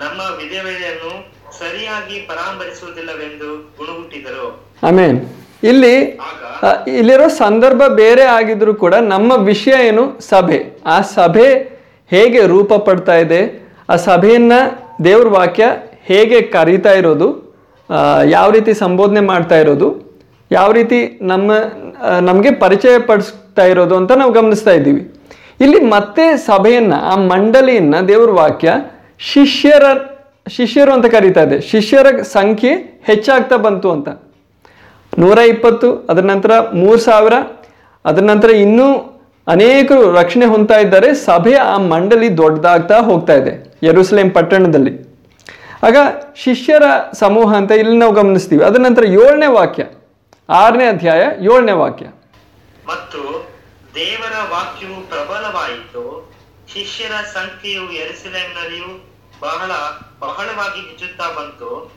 ನಮ್ಮ ವಿಧವೆಯನ್ನು ಸರಿಯಾಗಿ ಪರಾಮರಿಸುವುದಿಲ್ಲವೆಂದು ಗುಣಗುಟ್ಟಿದರು ಆಮೇನ್. ಇಲ್ಲಿ ಇಲ್ಲಿರೋ ಸಂದರ್ಭ ಬೇರೆ ಆಗಿದ್ರು ಕೂಡ ನಮ್ಮ ವಿಷಯ ಏನು? ಸಭೆ. ಆ ಸಭೆ ಹೇಗೆ ರೂಪ ಪಡ್ತಾ ಇದೆ? ಆ ಸಭೆಯನ್ನ ದೇವ್ರ ವಾಕ್ಯ ಹೇಗೆ ಕರೀತಾ ಇರೋದು? ಯಾವ ರೀತಿ ಸಂಬೋಧನೆ ಮಾಡ್ತಾ ಇರೋದು, ಯಾವ ರೀತಿ ನಮ್ಮ ನಮಗೆ ಪರಿಚಯ ಪಡಿಸ್ತಾ ಇರೋದು ಅಂತ ನಾವು ಗಮನಿಸ್ತಾ ಇದ್ದೀವಿ. ಇಲ್ಲಿ ಮತ್ತೆ ಸಭೆಯನ್ನ, ಆ ಮಂಡಳಿಯನ್ನ ದೇವರ ವಾಕ್ಯ ಶಿಷ್ಯರ, ಶಿಷ್ಯರು ಅಂತ ಕರೀತಾ ಇದೆ. ಶಿಷ್ಯರ ಸಂಖ್ಯೆ ಹೆಚ್ಚಾಗ್ತಾ ಬಂತು ಅಂತ. ನೂರ ಇಪ್ಪತ್ತು, ಅದರ ನಂತರ ಮೂರು ಸಾವಿರ, ಅದರ ನಂತರ ಇನ್ನೂ ಅನೇಕರು ರಕ್ಷಣೆ ಹೊಂದ್ತಾ ಇದ್ದಾರೆ. ಸಭೆ ಆ ಮಂಡಳಿ ದೊಡ್ಡದಾಗ್ತಾ ಹೋಗ್ತಾ ಇದೆ. ಯೆರೂಸಲೇಮ್ ಪಟ್ಟಣದಲ್ಲಿ. ಆಗ ಶಿಷ್ಯರ ಸಮೂಹ ಅಂತ ಇಲ್ಲಿ ನಾವು ಗಮನಿಸ್ತೀವಿ. ಅದರ ನಂತರ ಏಳನೇ ವಾಕ್ಯ ಆರನೇ ಅಧ್ಯಾಯ ಏಳನೇ ವಾಕ್ಯ. ಮತ್ತು ದೇವರ ವಾಕ್ಯವು ಪ್ರಬಲವಾಯಿತು. ಶಿಷ್ಯರ ಸಂಖ್ಯೆಯು ಎರುಸಲೇಮಿನಲ್ಲಿಯೂ ಬಹಳ ಬಹಳವಾಗಿ ಹೆಚ್ಚುತ್ತಾ ಬಂತು.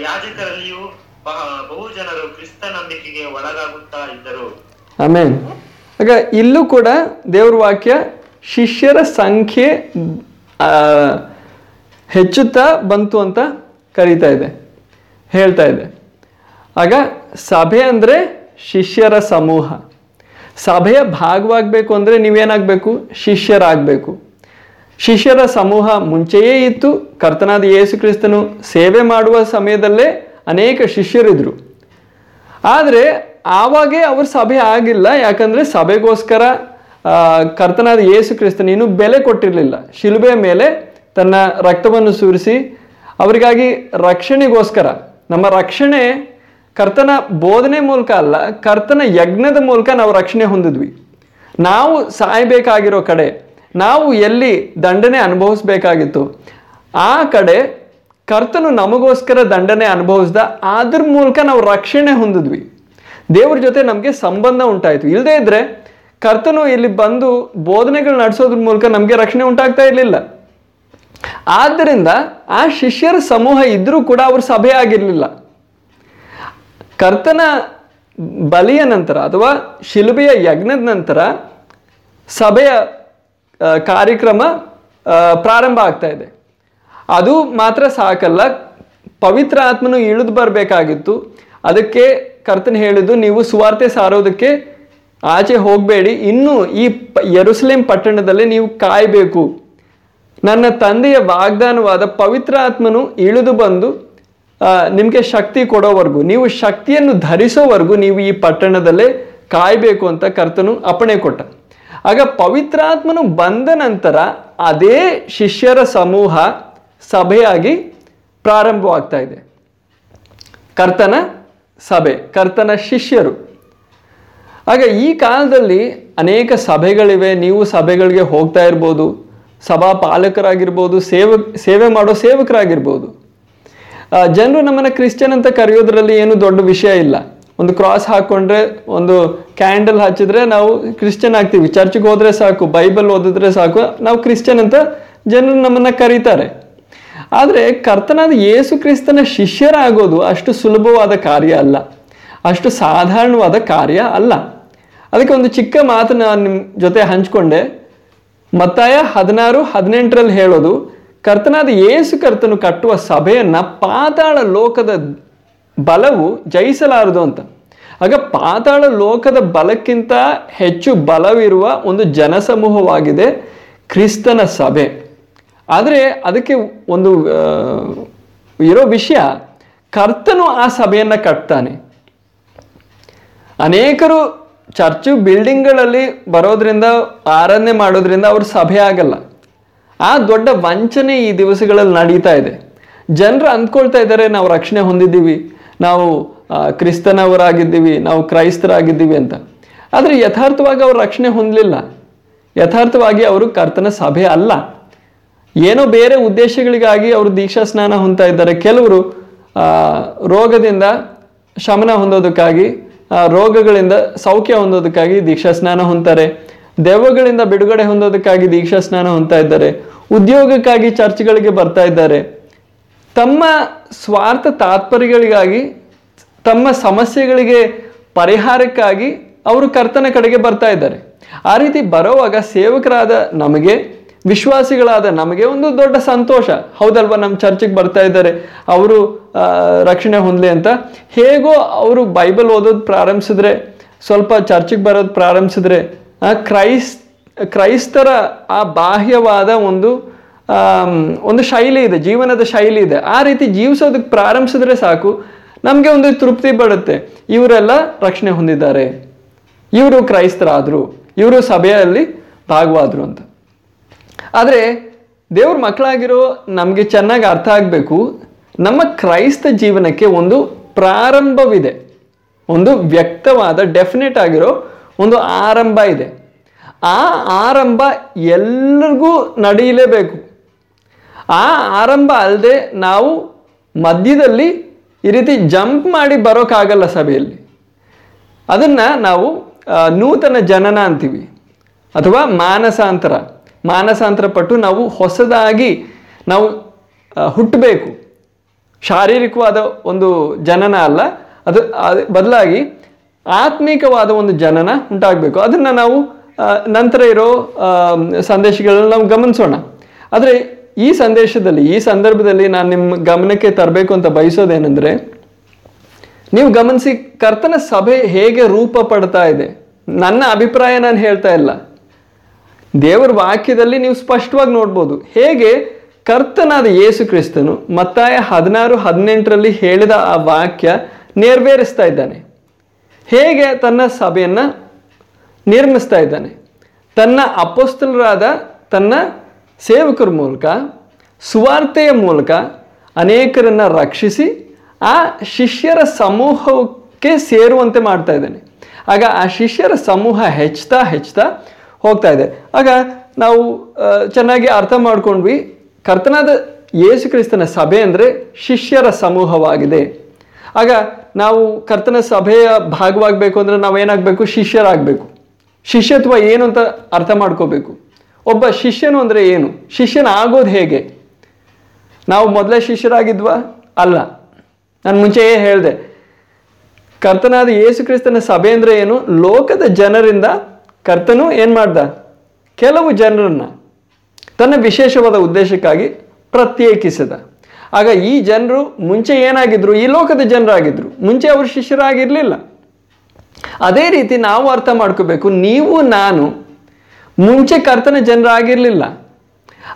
ಯಾಜಕರಲ್ಲಿಯೂ ಬಹ- ಬಹು ಜನರು ಕ್ರಿಸ್ತ ನಂಬಿಕೆಗೆ ಒಳಗಾಗುತ್ತಾ ಇದ್ದರು. ಆಮೇನ್. ಆಗ ಇಲ್ಲೂ ಕೂಡ ದೇವ್ರ ವಾಕ್ಯ ಶಿಷ್ಯರ ಸಂಖ್ಯೆ ಆ, ಹೆಚ್ಚುತ್ತಾ ಬಂತು ಅಂತ ಕರೀತಾ ಇದೆ, ಹೇಳ್ತಾ ಇದೆ. ಆಗ ಸಭೆ ಅಂದರೆ ಶಿಷ್ಯರ ಸಮೂಹ. ಸಭೆಯ ಭಾಗವಾಗಬೇಕು ಅಂದರೆ ನೀವೇನಾಗಬೇಕು? ಶಿಷ್ಯರಾಗಬೇಕು. ಶಿಷ್ಯರ ಸಮೂಹ ಮುಂಚೆಯೇ ಇತ್ತು, ಕರ್ತನಾದ ಯೇಸು ಕ್ರಿಸ್ತನು ಸೇವೆ ಮಾಡುವ ಸಮಯದಲ್ಲೇ ಅನೇಕ ಶಿಷ್ಯರಿದ್ದರು ಆದರೆ ಆವಾಗೇ ಅವ್ರ ಸಭೆ ಆಗಿಲ್ಲ, ಯಾಕಂದರೆ ಸಭೆಗೋಸ್ಕರ ಕರ್ತನಾದ ಯೇಸು ಕ್ರಿಸ್ತನ ಇನ್ನೂ ಬೆಲೆ ಕೊಟ್ಟಿರಲಿಲ್ಲ. ಶಿಲುಬೆಯ ಮೇಲೆ ತನ್ನ ರಕ್ತವನ್ನು ಸುರಿಸಿ ಅವರಿಗಾಗಿ ರಕ್ಷಣೆಗೋಸ್ಕರ, ನಮ್ಮ ರಕ್ಷಣೆ ಕರ್ತನ ಬೋಧನೆ ಮೂಲಕ ಅಲ್ಲ, ಕರ್ತನ ಯಜ್ಞದ ಮೂಲಕ ನಾವು ರಕ್ಷಣೆ ಹೊಂದಿದ್ವಿ. ನಾವು ಸಾಯಬೇಕಾಗಿರೋ ಕಡೆ, ನಾವು ಎಲ್ಲಿ ದಂಡನೆ ಅನುಭವಿಸ್ಬೇಕಾಗಿತ್ತು, ಆ ಕಡೆ ಕರ್ತನು ನಮಗೋಸ್ಕರ ದಂಡನೆ ಅನುಭವಿಸ್ದ, ಅದ್ರ ಮೂಲಕ ನಾವು ರಕ್ಷಣೆ ಹೊಂದಿದ್ವಿ. ದೇವ್ರ ಜೊತೆ ನಮಗೆ ಸಂಬಂಧ ಉಂಟಾಯಿತು. ಇಲ್ಲದೇ ಇದ್ರೆ ಕರ್ತನು ಇಲ್ಲಿ ಬಂದು ಬೋಧನೆಗಳು ನಡೆಸೋದ್ರ ಮೂಲಕ ನಮಗೆ ರಕ್ಷಣೆ ಉಂಟಾಗ್ತಾ ಇರಲಿಲ್ಲ. ಆದ್ದರಿಂದ ಆ ಶಿಷ್ಯರ ಸಮೂಹ ಇದ್ರೂ ಕೂಡ ಅವ್ರ ಸಭೆ ಆಗಿರಲಿಲ್ಲ. ಕರ್ತನ ಬಲಿಯ ನಂತರ ಅಥವಾ ಶಿಲುಬೆಯ ಯಜ್ಞದ ನಂತರ ಸಭೆಯ ಕಾರ್ಯಕ್ರಮ ಪ್ರಾರಂಭ ಆಗ್ತಾ ಇದೆ. ಅದು ಮಾತ್ರ ಸಾಕಲ್ಲ, ಪವಿತ್ರ ಆತ್ಮನು ಇಳಿದು ಬರಬೇಕಾಗಿತ್ತು. ಅದಕ್ಕೆ ಕರ್ತನ ಹೇಳಿದ್ದು, ನೀವು ಸುವಾರ್ತೆ ಸಾರೋದಕ್ಕೆ ಆಚೆ ಹೋಗಬೇಡಿ. ಇನ್ನೂ ಈ ಯರುಸಲೇಮ್ ಪಟ್ಟಣದಲ್ಲಿ ನೀವು ಕಾಯಬೇಕು. ನನ್ನ ತಂದೆಯ ವಾಗ್ದಾನವಾದ ಪವಿತ್ರ ಆತ್ಮನು ಇಳಿದು ಬಂದು ನಿಮಗೆ ಶಕ್ತಿ ಕೊಡೋವರೆಗೂ, ನೀವು ಶಕ್ತಿಯನ್ನು ಧರಿಸೋವರೆಗೂ ನೀವು ಈ ಪಟ್ಟಣದಲ್ಲೇ ಕಾಯಬೇಕು ಅಂತ ಕರ್ತನು ಅಪ್ಪಣೆ ಕೊಟ್ಟ. ಆಗ ಪವಿತ್ರಾತ್ಮನು ಬಂದ ನಂತರ ಅದೇ ಶಿಷ್ಯರ ಸಮೂಹ ಸಭೆಯಾಗಿ ಪ್ರಾರಂಭವಾಗ್ತಾ ಇದೆ. ಕರ್ತನ ಸಭೆ, ಕರ್ತನ ಶಿಷ್ಯರು. ಆಗ ಈ ಕಾಲದಲ್ಲಿ ಅನೇಕ ಸಭೆಗಳಿವೆ, ನೀವು ಸಭೆಗಳಿಗೆ ಹೋಗ್ತಾ ಇರ್ಬೋದು ಸಭಾ ಪಾಲಕರಾಗಿರ್ಬೋದು, ಸೇವ, ಸೇವೆ ಮಾಡೋ ಸೇವಕರಾಗಿರ್ಬೋದು. ಜನರು ನಮ್ಮನ್ನು ಕ್ರಿಶ್ಚಿಯನ್ ಅಂತ ಕರೆಯೋದ್ರಲ್ಲಿ ಏನು ದೊಡ್ಡ ವಿಷಯ ಇಲ್ಲ. ಒಂದು ಕ್ರಾಸ್ ಹಾಕೊಂಡ್ರೆ, ಒಂದು ಕ್ಯಾಂಡಲ್ ಹಚ್ಚಿದ್ರೆ ನಾವು ಕ್ರಿಶ್ಚಿಯನ್ ಆಗ್ತೀವಿ. ಚರ್ಚ್ಗೆ ಹೋದ್ರೆ ಸಾಕು, ಬೈಬಲ್ ಓದಿದ್ರೆ ಸಾಕು, ನಾವು ಕ್ರಿಶ್ಚಿಯನ್ ಅಂತ ಜನರು ನಮ್ಮನ್ನ ಕರೀತಾರೆ. ಆದರೆ ಕರ್ತನಾದ ಯೇಸು ಕ್ರಿಸ್ತನ ಶಿಷ್ಯರಾಗೋದು ಅಷ್ಟು ಸುಲಭವಾದ ಕಾರ್ಯ ಅಲ್ಲ. ಅಷ್ಟು ಸಾಧಾರಣವಾದ ಕಾರ್ಯ ಅಲ್ಲ. ಅದಕ್ಕೆ ಒಂದು ಚಿಕ್ಕ ಮಾತು ನಾನು ನಿಮ್ಮ ಜೊತೆ ಹಂಚ್ಕೊಂಡೆ. ಮತ್ತಾಯ ಹದಿನಾರು, ಹದಿನೆಂಟರಲ್ಲಿ ಹೇಳೋದು, ಕರ್ತನಾದ ಯೇಸು ಕರ್ತನು ಕಟ್ಟುವ ಸಭೆಯನ್ನ ಪಾತಾಳ ಲೋಕದ ಬಲವು ಜಯಿಸಲಾರದು ಅಂತ. ಆಗ ಪಾತಾಳ ಲೋಕದ ಬಲಕ್ಕಿಂತ ಹೆಚ್ಚು ಬಲವಿರುವ ಒಂದು ಜನಸಮೂಹವಾಗಿದೆ ಕ್ರಿಸ್ತನ ಸಭೆ. ಆದರೆ ಅದಕ್ಕೆ ಒಂದು ಇರೋ ವಿಷಯ, ಕರ್ತನು ಆ ಸಭೆಯನ್ನು ಕಟ್ತಾನೆ. ಅನೇಕರು ಚರ್ಚು ಬಿಲ್ಡಿಂಗ್ಗಳಲ್ಲಿ ಬರೋದ್ರಿಂದ ಆರಾಧನೆ ಮಾಡೋದ್ರಿಂದ ಅವ್ರ ಸಭೆ ಆಗಲ್ಲ. ಆ ದೊಡ್ಡ ವಂಚನೆ ಈ ದಿವಸಗಳಲ್ಲಿ ನಡೀತಾ ಇದೆ. ಜನರು ಅಂದ್ಕೊಳ್ತಾ ಇದ್ದಾರೆ, ನಾವು ರಕ್ಷಣೆ ಹೊಂದಿದ್ದೀವಿ, ನಾವು ಕ್ರಿಸ್ತನವರಾಗಿದ್ದೀವಿ, ನಾವು ಕ್ರೈಸ್ತರಾಗಿದ್ದೀವಿ ಅಂತ. ಆದರೆ ಯಥಾರ್ಥವಾಗಿ ಅವರು ರಕ್ಷಣೆ ಹೊಂದಲಿಲ್ಲ. ಯಥಾರ್ಥವಾಗಿ ಅವರು ಕರ್ತನ ಸಭೆ ಅಲ್ಲ. ಏನೋ ಬೇರೆ ಉದ್ದೇಶಗಳಿಗಾಗಿ ಅವರು ದೀಕ್ಷಾ ಸ್ನಾನ ಹೊಂದ್ತಾ ಇದ್ದಾರೆ. ಕೆಲವರು ರೋಗದಿಂದ ಶಮನ ಹೊಂದೋದಕ್ಕಾಗಿ ರೋಗಗಳಿಂದ ಸೌಖ್ಯ ಹೊಂದೋದಕ್ಕಾಗಿ ದೀಕ್ಷಾ ಸ್ನಾನ ಹೊಂತಾರೆ ದೆವ್ವಗಳಿಂದ ಬಿಡುಗಡೆ ಹೊಂದೋದಕ್ಕಾಗಿ ದೀಕ್ಷಾ ಸ್ನಾನ ಹೊಂದ್ತಾ ಇದ್ದಾರೆ. ಉದ್ಯೋಗಕ್ಕಾಗಿ ಚರ್ಚ್ಗಳಿಗೆ ಬರ್ತಾ ಇದ್ದಾರೆ. ತಮ್ಮ ಸ್ವಾರ್ಥ ತಾತ್ಪರ್ಯಗಳಿಗಾಗಿ, ತಮ್ಮ ಸಮಸ್ಯೆಗಳಿಗೆ ಪರಿಹಾರಕ್ಕಾಗಿ ಅವರು ಕರ್ತನ ಕಡೆಗೆ ಬರ್ತಾ ಇದ್ದಾರೆ. ಆ ರೀತಿ ಬರೋವಾಗ ಸೇವಕರಾದ ನಮಗೆ, ವಿಶ್ವಾಸಿಗಳಾದ ನಮಗೆ ಒಂದು ದೊಡ್ಡ ಸಂತೋಷ. ಹೌದಲ್ವಾ? ನಮ್ಮ ಚರ್ಚಿಗೆ ಬರ್ತಾ ಇದ್ದಾರೆ. ಅವರು ರಕ್ಷಣೆ ಹೊಂದಲಿ ಅಂತ. ಹೇಗೋ ಅವರು ಬೈಬಲ್ ಓದೋದು ಪ್ರಾರಂಭಿಸಿದ್ರೆ, ಸ್ವಲ್ಪ ಚರ್ಚಿಗೆ ಬರೋದು ಪ್ರಾರಂಭಿಸಿದ್ರೆ ಕ್ರೈಸ್, ಕ್ರೈಸ್ತರ ಆ ಬಾಹ್ಯವಾದ ಒಂದು ಒಂದು ಶೈಲಿ ಇದೆ, ಜೀವನದ ಶೈಲಿ ಇದೆ. ಆ ರೀತಿ ಜೀವಿಸೋದಕ್ಕೆ ಪ್ರಾರಂಭಿಸಿದ್ರೆ ಸಾಕು. ನಮಗೆ ಒಂದು ತೃಪ್ತಿ ಬರುತ್ತೆ. ಇವರೆಲ್ಲ ರಕ್ಷಣೆ ಹೊಂದಿದ್ದಾರೆ. ಇವರು ಕ್ರೈಸ್ತರಾದರು. ಇವರು ಸಭೆಯಲ್ಲಿ ಭಾಗವಾದರು ಅಂತ. ಆದರೆ, ದೇವ್ರ ಮಕ್ಕಳಾಗಿರೋ ನಮಗೆ ಚೆನ್ನಾಗಿ ಅರ್ಥ ಆಗಬೇಕು. ನಮ್ಮ ಕ್ರೈಸ್ತ ಜೀವನಕ್ಕೆ ಒಂದು ಪ್ರಾರಂಭವಿದೆ. ಒಂದು ವ್ಯಕ್ತವಾದ ಡೆಫಿನೆಟ್ ಆಗಿರೋ ಒಂದು ಆರಂಭ ಇದೆ. ಆ ಆರಂಭ ಎಲ್ಲರಿಗೂ ನಡೆಯಲೇಬೇಕು. ಆ ಆರಂಭ ಅಲ್ಲದೆ ನಾವು ಮಧ್ಯದಲ್ಲಿ ಈ ರೀತಿ ಜಂಪ್ ಮಾಡಿ ಬರೋಕ್ಕಾಗಲ್ಲ ಸಭೆಯಲ್ಲಿ. ಅದನ್ನು ನಾವು ನೂತನ ಜನನ ಅಂತೀವಿ. ಅಥವಾ ಮಾನಸಾಂತರ. ಮಾನಸಾಂತರ ಪಟ್ಟು ನಾವು ಹೊಸದಾಗಿ ನಾವು ಹುಟ್ಟಬೇಕು. ಶಾರೀರಿಕವಾದ ಒಂದು ಜನನ ಅಲ್ಲ, ಅದು ಬದಲಾಗಿ ಆತ್ಮಿಕವಾದ ಒಂದು ಜನನ ಉಂಟಾಗಬೇಕು. ಅದನ್ನು ನಾವು ನಂತರ ಇರೋ ಸಂದೇಶಗಳನ್ನು ನಾವು ಗಮನಿಸೋಣ. ಆದರೆ ಈ ಸಂದೇಶದಲ್ಲಿ, ಈ ಸಂದರ್ಭದಲ್ಲಿ ನಾನು ನಿಮ್ಮ ಗಮನಕ್ಕೆ ತರಬೇಕು ಅಂತ ಬಯಸೋದೇನೆಂದರೆ, ನೀವು ಗಮನಿಸಿ ಕರ್ತನ ಸಭೆ ಹೇಗೆ ರೂಪ ಪಡ್ತಾ ಇದೆ. ನನ್ನ ಅಭಿಪ್ರಾಯ ನಾನು ಹೇಳ್ತಾ ಇಲ್ಲ. ದೇವರ ವಾಕ್ಯದಲ್ಲಿ ನೀವು ಸ್ಪಷ್ಟವಾಗಿ ನೋಡ್ಬೋದು. ಹೇಗೆ ಕರ್ತನಾದ ಯೇಸು ಕ್ರಿಸ್ತನು ಮತ್ತಾಯ ಹದಿನಾರು ಹದಿನೆಂಟರಲ್ಲಿ ಹೇಳಿದ ಆ ವಾಕ್ಯ ನೆರವೇರಿಸ್ತಾ ಇದ್ದಾನೆ. ಹೇಗೆ ತನ್ನ ಸಭೆಯನ್ನು ನಿರ್ಮಿಸ್ತಾ ಇದ್ದಾನೆ? ತನ್ನ ಅಪೋಸ್ತಲರಾದ ತನ್ನ ಸೇವಕರ ಮೂಲಕ, ಸುವಾರ್ತೆಯ ಮೂಲಕ ಅನೇಕರನ್ನು ರಕ್ಷಿಸಿ ಆ ಶಿಷ್ಯರ ಸಮೂಹಕ್ಕೆ ಸೇರುವಂತೆ ಮಾಡ್ತಾ ಇದ್ದಾನೆ. ಆಗ ಆ ಶಿಷ್ಯರ ಸಮೂಹ ಹೆಚ್ಚುತ್ತಾ ಹೆಚ್ಚುತ್ತಾ ಹೋಗ್ತಾ ಇದೆ. ಆಗ ನಾವು ಚೆನ್ನಾಗಿ ಅರ್ಥ ಮಾಡ್ಕೊಂಡ್ವಿ. ಕರ್ತನಾದ ಯೇಸು ಕ್ರಿಸ್ತನ ಸಭೆ ಅಂದರೆ ಶಿಷ್ಯರ ಸಮೂಹವಾಗಿದೆ. ಆಗ ನಾವು ಕರ್ತನ ಸಭೆಯ ಭಾಗವಾಗಬೇಕು ಅಂದರೆ ನಾವೇನಾಗಬೇಕು ಶಿಷ್ಯರಾಗಬೇಕು. ಶಿಷ್ಯತ್ವ ಏನು ಅಂತ ಅರ್ಥ ಮಾಡ್ಕೋಬೇಕು. ಒಬ್ಬ ಶಿಷ್ಯನು ಅಂದರೆ ಏನು? ಶಿಷ್ಯನ ಆಗೋದು ಹೇಗೆ? ನಾವು ಮೊದಲೇ ಶಿಷ್ಯರಾಗಿದ್ವಾ? ಅಲ್ಲ. ನಾನು ಮುಂಚೆಯೇ ಹೇಳಿದೆ. ಕರ್ತನಾದ ಯೇಸು ಕ್ರಿಸ್ತನ ಸಭೆ ಅಂದರೆ ಏನು? ಲೋಕದ ಜನರಿಂದ ಕರ್ತನು ಏನು ಮಾಡ್ದ? ಕೆಲವು ಜನರನ್ನ. ತನ್ನ ವಿಶೇಷವಾದ ಉದ್ದೇಶಕ್ಕಾಗಿ ಪ್ರತ್ಯೇಕಿಸಿದ. ಆಗ ಈ ಜನರು ಮುಂಚೆ ಏನಾಗಿದ್ರು, ಈ ಲೋಕದ ಜನರಾಗಿದ್ರು, ಮುಂಚೆ ಅವರು ಶಿಷ್ಯರಾಗಿರಲಿಲ್ಲ. ಅದೇ ರೀತಿ ನಾವು ಅರ್ಥ ಮಾಡ್ಕೋಬೇಕು, ನೀವು, ನಾನು ಮುಂಚೆ ಕರ್ತನ ಜನರಾಗಿರಲಿಲ್ಲ.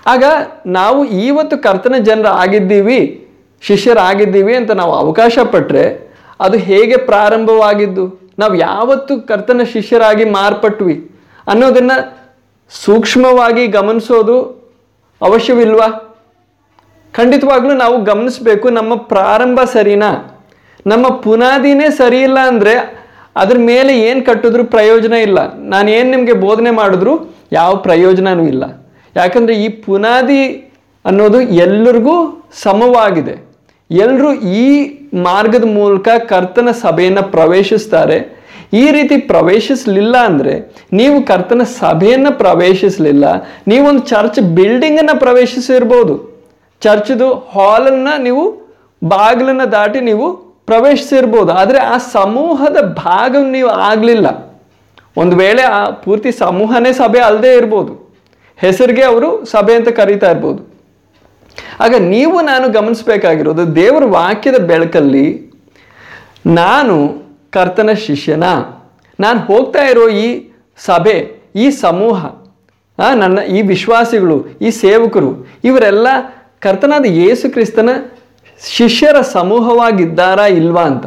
ಆಗ ನಾವು ಇವತ್ತು ಕರ್ತನ ಜನರ ಆಗಿದ್ದೀವಿ, ಶಿಷ್ಯರಾಗಿದ್ದೀವಿ ಅಂತ ನಾವು ಅವಕಾಶ ಪಟ್ಟರೆ ಅದು ಹೇಗೆ ಪ್ರಾರಂಭವಾಗಿದ್ದು? ನಾವು ಯಾವತ್ತು ಕರ್ತನ ಶಿಷ್ಯರಾಗಿ ಮಾರ್ಪಟ್ವಿ ಅನ್ನೋದನ್ನ ಸೂಕ್ಷ್ಮವಾಗಿ ಗಮನಿಸೋದು ಅವಶ್ಯವಿಲ್ವಾ? ಖಂಡಿತವಾಗ್ಲೂ ನಾವು ಗಮನಿಸಬೇಕು ನಮ್ಮ ಪ್ರಾರಂಭ ಸರಿನಾ? ನಮ್ಮ ಪುನಾದಿನೇ ಸರಿ ಇಲ್ಲ ಅಂದರೆ ಅದ್ರ ಮೇಲೆ ಏನು ಕಟ್ಟಿದ್ರು ಪ್ರಯೋಜನ ಇಲ್ಲ. ನಾನು ಏನು ನಿಮಗೆ ಬೋಧನೆ ಮಾಡಿದ್ರು ಯಾವ ಪ್ರಯೋಜನವೂ ಇಲ್ಲ. ಯಾಕಂದರೆ ಈ ಪುನಾದಿ ಅನ್ನೋದು ಎಲ್ಲರಿಗೂ ಸಮವಾಗಿದೆ. ಎಲ್ಲರೂ ಈ ಮಾರ್ಗದ ಮೂಲಕ ಕರ್ತನ ಸಭೆಯನ್ನು ಪ್ರವೇಶಿಸ್ತಾರೆ. ಈ ರೀತಿ ಪ್ರವೇಶಿಸಲಿಲ್ಲ ಅಂದರೆ ನೀವು ಕರ್ತನ ಸಭೆಯನ್ನು ಪ್ರವೇಶಿಸಲಿಲ್ಲ, ನೀವೊಂದು ಚರ್ಚ್ ಬಿಲ್ಡಿಂಗನ್ನು ಪ್ರವೇಶಿಸಿರ್ಬೋದು. ಚರ್ಚ್ದು ಹಾಲನ್ನು ನೀವು ಬಾಗಿಲನ್ನು ದಾಟಿ ನೀವು ಪ್ರವೇಶಿಸಿರ್ಬೋದು. ಆದರೆ ಆ ಸಮೂಹದ ಭಾಗ ನೀವು ಆಗಲಿಲ್ಲ. ಒಂದು ವೇಳೆ ಆ ಪೂರ್ತಿ ಸಮೂಹನೇ ಸಭೆ ಅಲ್ಲದೆ ಇರ್ಬೋದು. ಹೆಸರಿಗೆ ಅವರು ಸಭೆ ಅಂತ ಕರೀತಾ ಇರ್ಬೋದು. ಆಗ ನೀವು ನಾನು ಗಮನಿಸಬೇಕಾಗಿರೋದು ದೇವರ ವಾಕ್ಯದ ಬೆಳಕಲ್ಲಿ ನಾನು ಕರ್ತನ ಶಿಷ್ಯನ. ನಾನು ಹೋಗ್ತಾ ಇರೋ ಈ ಸಭೆ, ಈ ಸಮೂಹ ನನ್ನ ಈ ವಿಶ್ವಾಸಿಗಳು, ಈ ಸೇವಕರು, ಇವರೆಲ್ಲ ಕರ್ತನಾದ ಯೇಸು ಕ್ರಿಸ್ತನ ಶಿಷ್ಯರ ಸಮೂಹವಾಗಿದ್ದಾರಾ ಇಲ್ವಾ ಅಂತ.